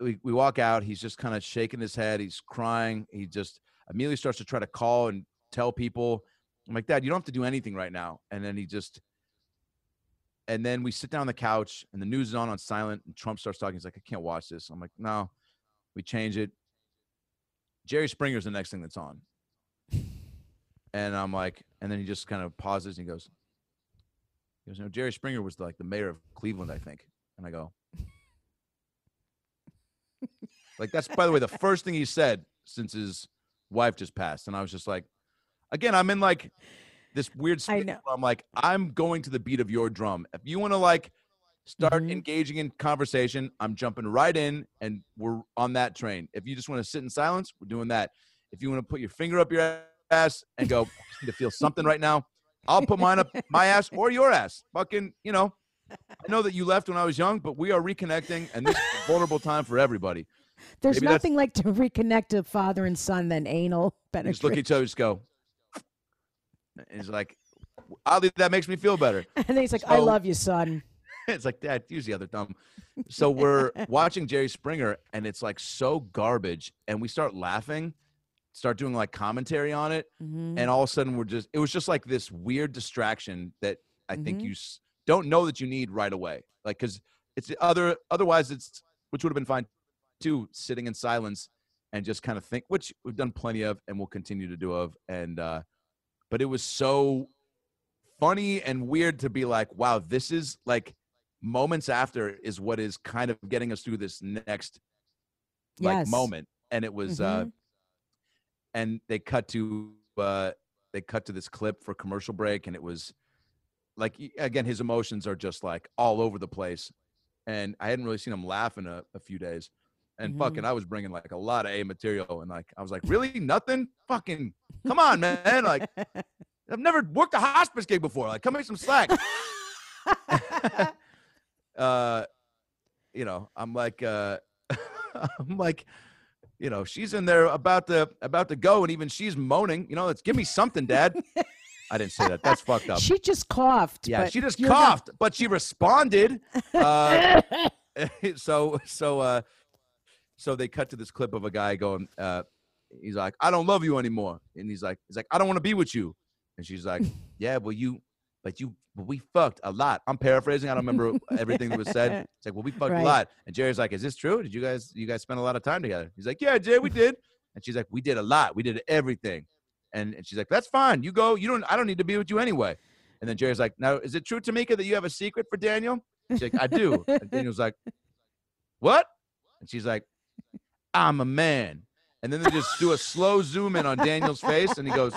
we, we walk out, he's just kind of shaking his head, he's crying, he just immediately starts to try to call and tell people. I'm like, Dad, you don't have to do anything right now. And then he just and then we sit down on the couch and the news is on on silent and Trump starts talking. He's like, I can't watch this. I'm like, no, we change it. Jerry Springer's the next thing that's on. And I'm like, and then he just kind of pauses and he goes, he goes, you know, Jerry Springer was like the mayor of Cleveland, I think. And I go, like that's by the way the first thing he said since his wife just passed, and I was just like, again, I'm in like this weird. I know. I'm like, I'm going to the beat of your drum. If you want to like start mm-hmm. engaging in conversation, I'm jumping right in, and we're on that train. If you just want to sit in silence, we're doing that. If you want to put your finger up your ass and go, to feel something right now. I'll put mine up my ass or your ass. Fucking, you know, I know that you left when I was young, but we are reconnecting, and this is a vulnerable time for everybody. There's Maybe nothing like to reconnect a father and son than anal penetration. Just look at each other, just go. And he's like, oddly, that makes me feel better. And then he's like, so, I love you, son. it's like, Dad, use the other thumb. So we're watching Jerry Springer, and it's like so garbage, and we start laughing, start doing like commentary on it, mm-hmm. and all of a sudden we're just, it was just like this weird distraction that I mm-hmm. think you don't know that you need right away. Like, because it's other, otherwise it's, which would have been fine too, sitting in silence and just kind of think, which we've done plenty of and we'll continue to do of. And, uh, but it was so funny and weird to be like, wow, this is like moments after is what is kind of getting us through this next like yes. moment. And it was, uh, mm-hmm. uh, and they cut to, uh, they cut to this clip for commercial break and it was like again his emotions are just like all over the place. And i hadn't really seen him laugh in a, a few days. And mm-hmm. fucking i was bringing like a lot of a material and like i was like really? Nothing? Fucking come on man like i've never worked a hospice gig before like come make some slack. Uh you know i'm like uh i'm like you know she's in there about to about to go and even she's moaning you know let's give me something dad I didn't say that. That's fucked up. She just coughed. Yeah, she just coughed, not... but she responded. Uh, so so uh, so they cut to this clip of a guy going. Uh, he's like, "I don't love you anymore," and he's like, "He's like, I don't want to be with you," and she's like, "Yeah, well, you, but you, but we fucked a lot." I'm paraphrasing. I don't remember everything that was said. It's like, "Well, we fucked right. a lot," and Jerry's like, "Is this true? Did you guys, you guys spend a lot of time together?" He's like, "Yeah, Jerry, we did," and she's like, "We did a lot. We did everything." And, and she's like, that's fine. You go. You don't. I don't need to be with you anyway. And then Jerry's like, now is it true, Tamika, that you have a secret for Daniel? She's like, I do. And Daniel's like, what? And she's like, I'm a man. And then they just do a slow zoom in on Daniel's face, and he goes,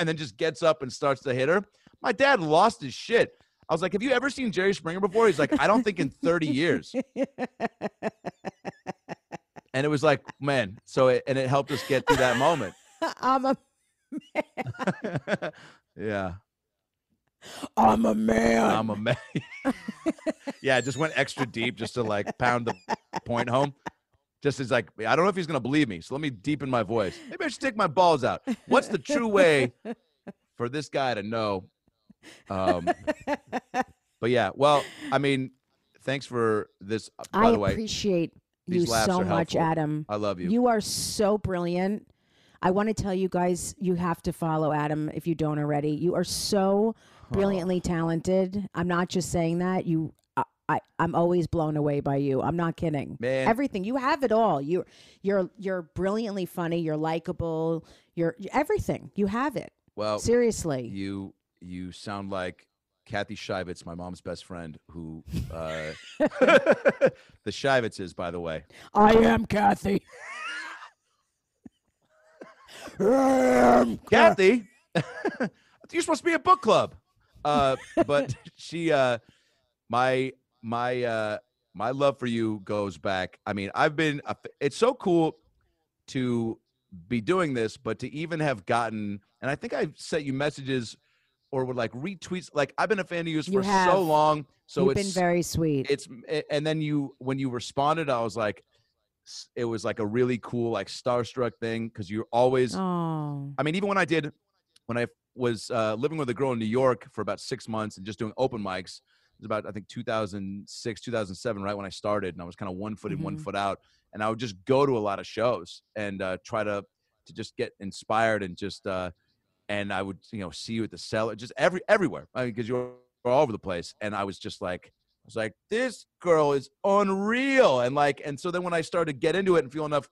and then just gets up and starts to hit her. My dad lost his shit. I was like, Have you ever seen Jerry Springer before? He's like, I don't think in 30 years. and it was like, man, so it, and it helped us get through that moment. I'm a man. yeah. I'm a man. I'm a man. yeah, it just went extra deep just to like pound the point home. Just as like, I don't know if he's gonna believe me, so let me deepen my voice. Maybe I should take my balls out. What's the true way for this guy to know? Um, but yeah, well, I mean, thanks for this. Uh, by I the way, appreciate you so much, Adam. I love you. You are so brilliant. I want to tell you guys, you have to follow Adam if you don't already. You are so brilliantly talented. I'm not just saying that. You I, I'm always blown away by you. I'm not kidding. Man. Everything. You have it all. You you're you're brilliantly funny, you're likable, you're everything. You have it. Well seriously. You you sound like Kathy Shivitz, my mom's best friend, who uh, the Shivitzes, by the way. I am Kathy. I am Kathy, you're supposed to be a book club. Uh, but she, uh, my, my, uh, my love for you goes back. I mean, I've been, it's so cool to be doing this, but to even have gotten, and I think I've sent you messages or would like retweets. Like I've been a fan of yours you for have. so long. So You've it's been very sweet. It's, and then you, when you responded, I was like, it was like a really cool like starstruck thing because you're always oh. i mean even when i did when i was uh, living with a girl in new york for about six months and just doing open mics was about i think 2006 2007 right when i started and i was kind of one foot in mm-hmm. one foot out and i would just go to a lot of shows and uh, try to to just get inspired and just uh and i would you know see you at the cellar just every everywhere because I mean, you're all over the place and i was just like I was like, this girl is unreal. And like, and so then when I started to get into it and feel enough,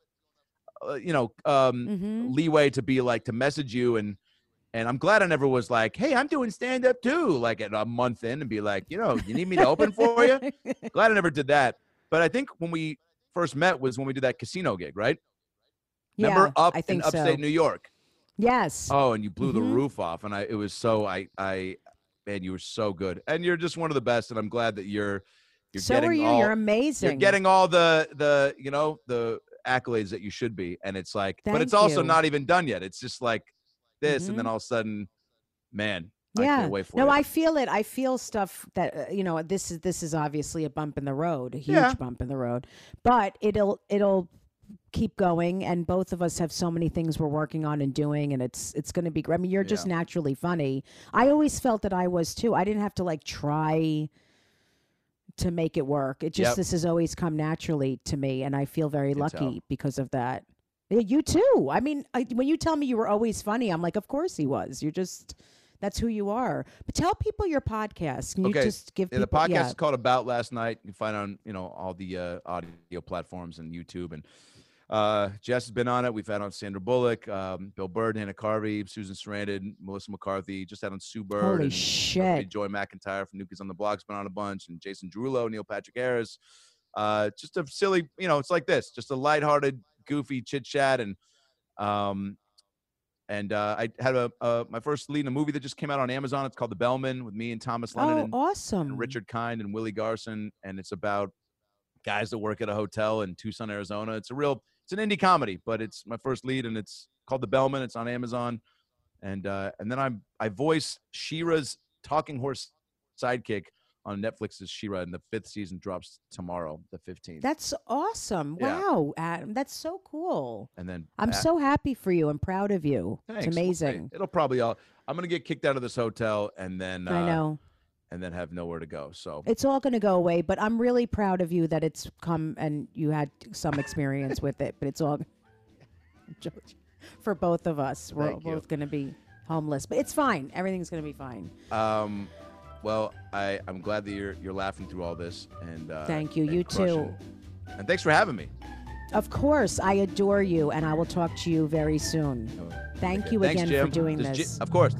uh, you know, um, mm-hmm. leeway to be like, to message you and, and I'm glad I never was like, hey, I'm doing stand up too, like at a month in and be like, you know, you need me to open for you? glad I never did that. But I think when we first met was when we did that casino gig, right? Yeah, Remember up I think in upstate so. New York? Yes. Oh, and you blew mm-hmm. the roof off, and I it was so I I man, you were so good, and you're just one of the best. And I'm glad that you're you're so getting are you. All, you're amazing. You're getting all the the you know the accolades that you should be, and it's like, Thank but it's also you. not even done yet. It's just like this, and Mhm. then all of a sudden, man, I Yeah. for no, it. I feel it. I feel stuff that uh, you know. This is this is obviously a bump in the road, a huge Yeah. bump in the road, but it'll it'll keep going. And both of us have so many things we're working on and doing, and it's it's going to be. great. I mean, you're just naturally funny. I always felt that I was too. I didn't have to like try to make it work. It just Yep. this has always come naturally to me, and I feel very lucky tell. because of that. Yeah, you too. I mean, I, when you tell me you were always funny, I'm like, of course he was. You're just that's who you are. But tell people your podcast. Can you Okay. just give Yeah, the podcast yeah. is called About Last Night. You can find it on you know all the uh, audio platforms and YouTube. And uh, Jess has been on it. We've had on Sandra Bullock, um, Bill Burr, Dana Carvey, Susan Sarandon, Melissa McCarthy. Just had on Sue Bird. Holy and shit. Joey McIntyre from New Kids on the Block's been on a bunch, and Jason Derulo, Neil Patrick Harris. Uh, just a silly, you know, it's like this, just a lighthearted, goofy chit chat, and um, and uh, I had a uh, my first lead in a movie that just came out on Amazon. It's called The Bellmen with me and Thomas Lennon Oh, and, awesome. and Richard Kind and Willie Garson, and it's about guys that work at a hotel in Tucson, Arizona. It's a real, it's an indie comedy, but it's my first lead, and it's called The Bellmen. It's on Amazon, and uh, and then I'm I voice She-Ra's talking horse sidekick on Netflix's She-Ra, and the fifth season drops tomorrow, the 15th. That's awesome. Yeah. Wow, Adam. That's so cool. and then I'm so happy for you. I'm proud of you. Thanks. It's Well, amazing. It'll probably all. I'm gonna get kicked out of this hotel, and then uh, I know. and then have nowhere to go. So It's all going to go away, but I'm really proud of you that it's come and you had some experience with it, but it's all for both of us. We're Thank both going to be homeless, but it's fine. Everything's going to be fine. Um, well, I I'm glad that you're you're laughing through all this, and uh, Thank you. and You crushing. too. And thanks for having me. Of course, I adore you, and I will talk to you very soon. Thank you Thanks, again Jim. for doing Does this. of course.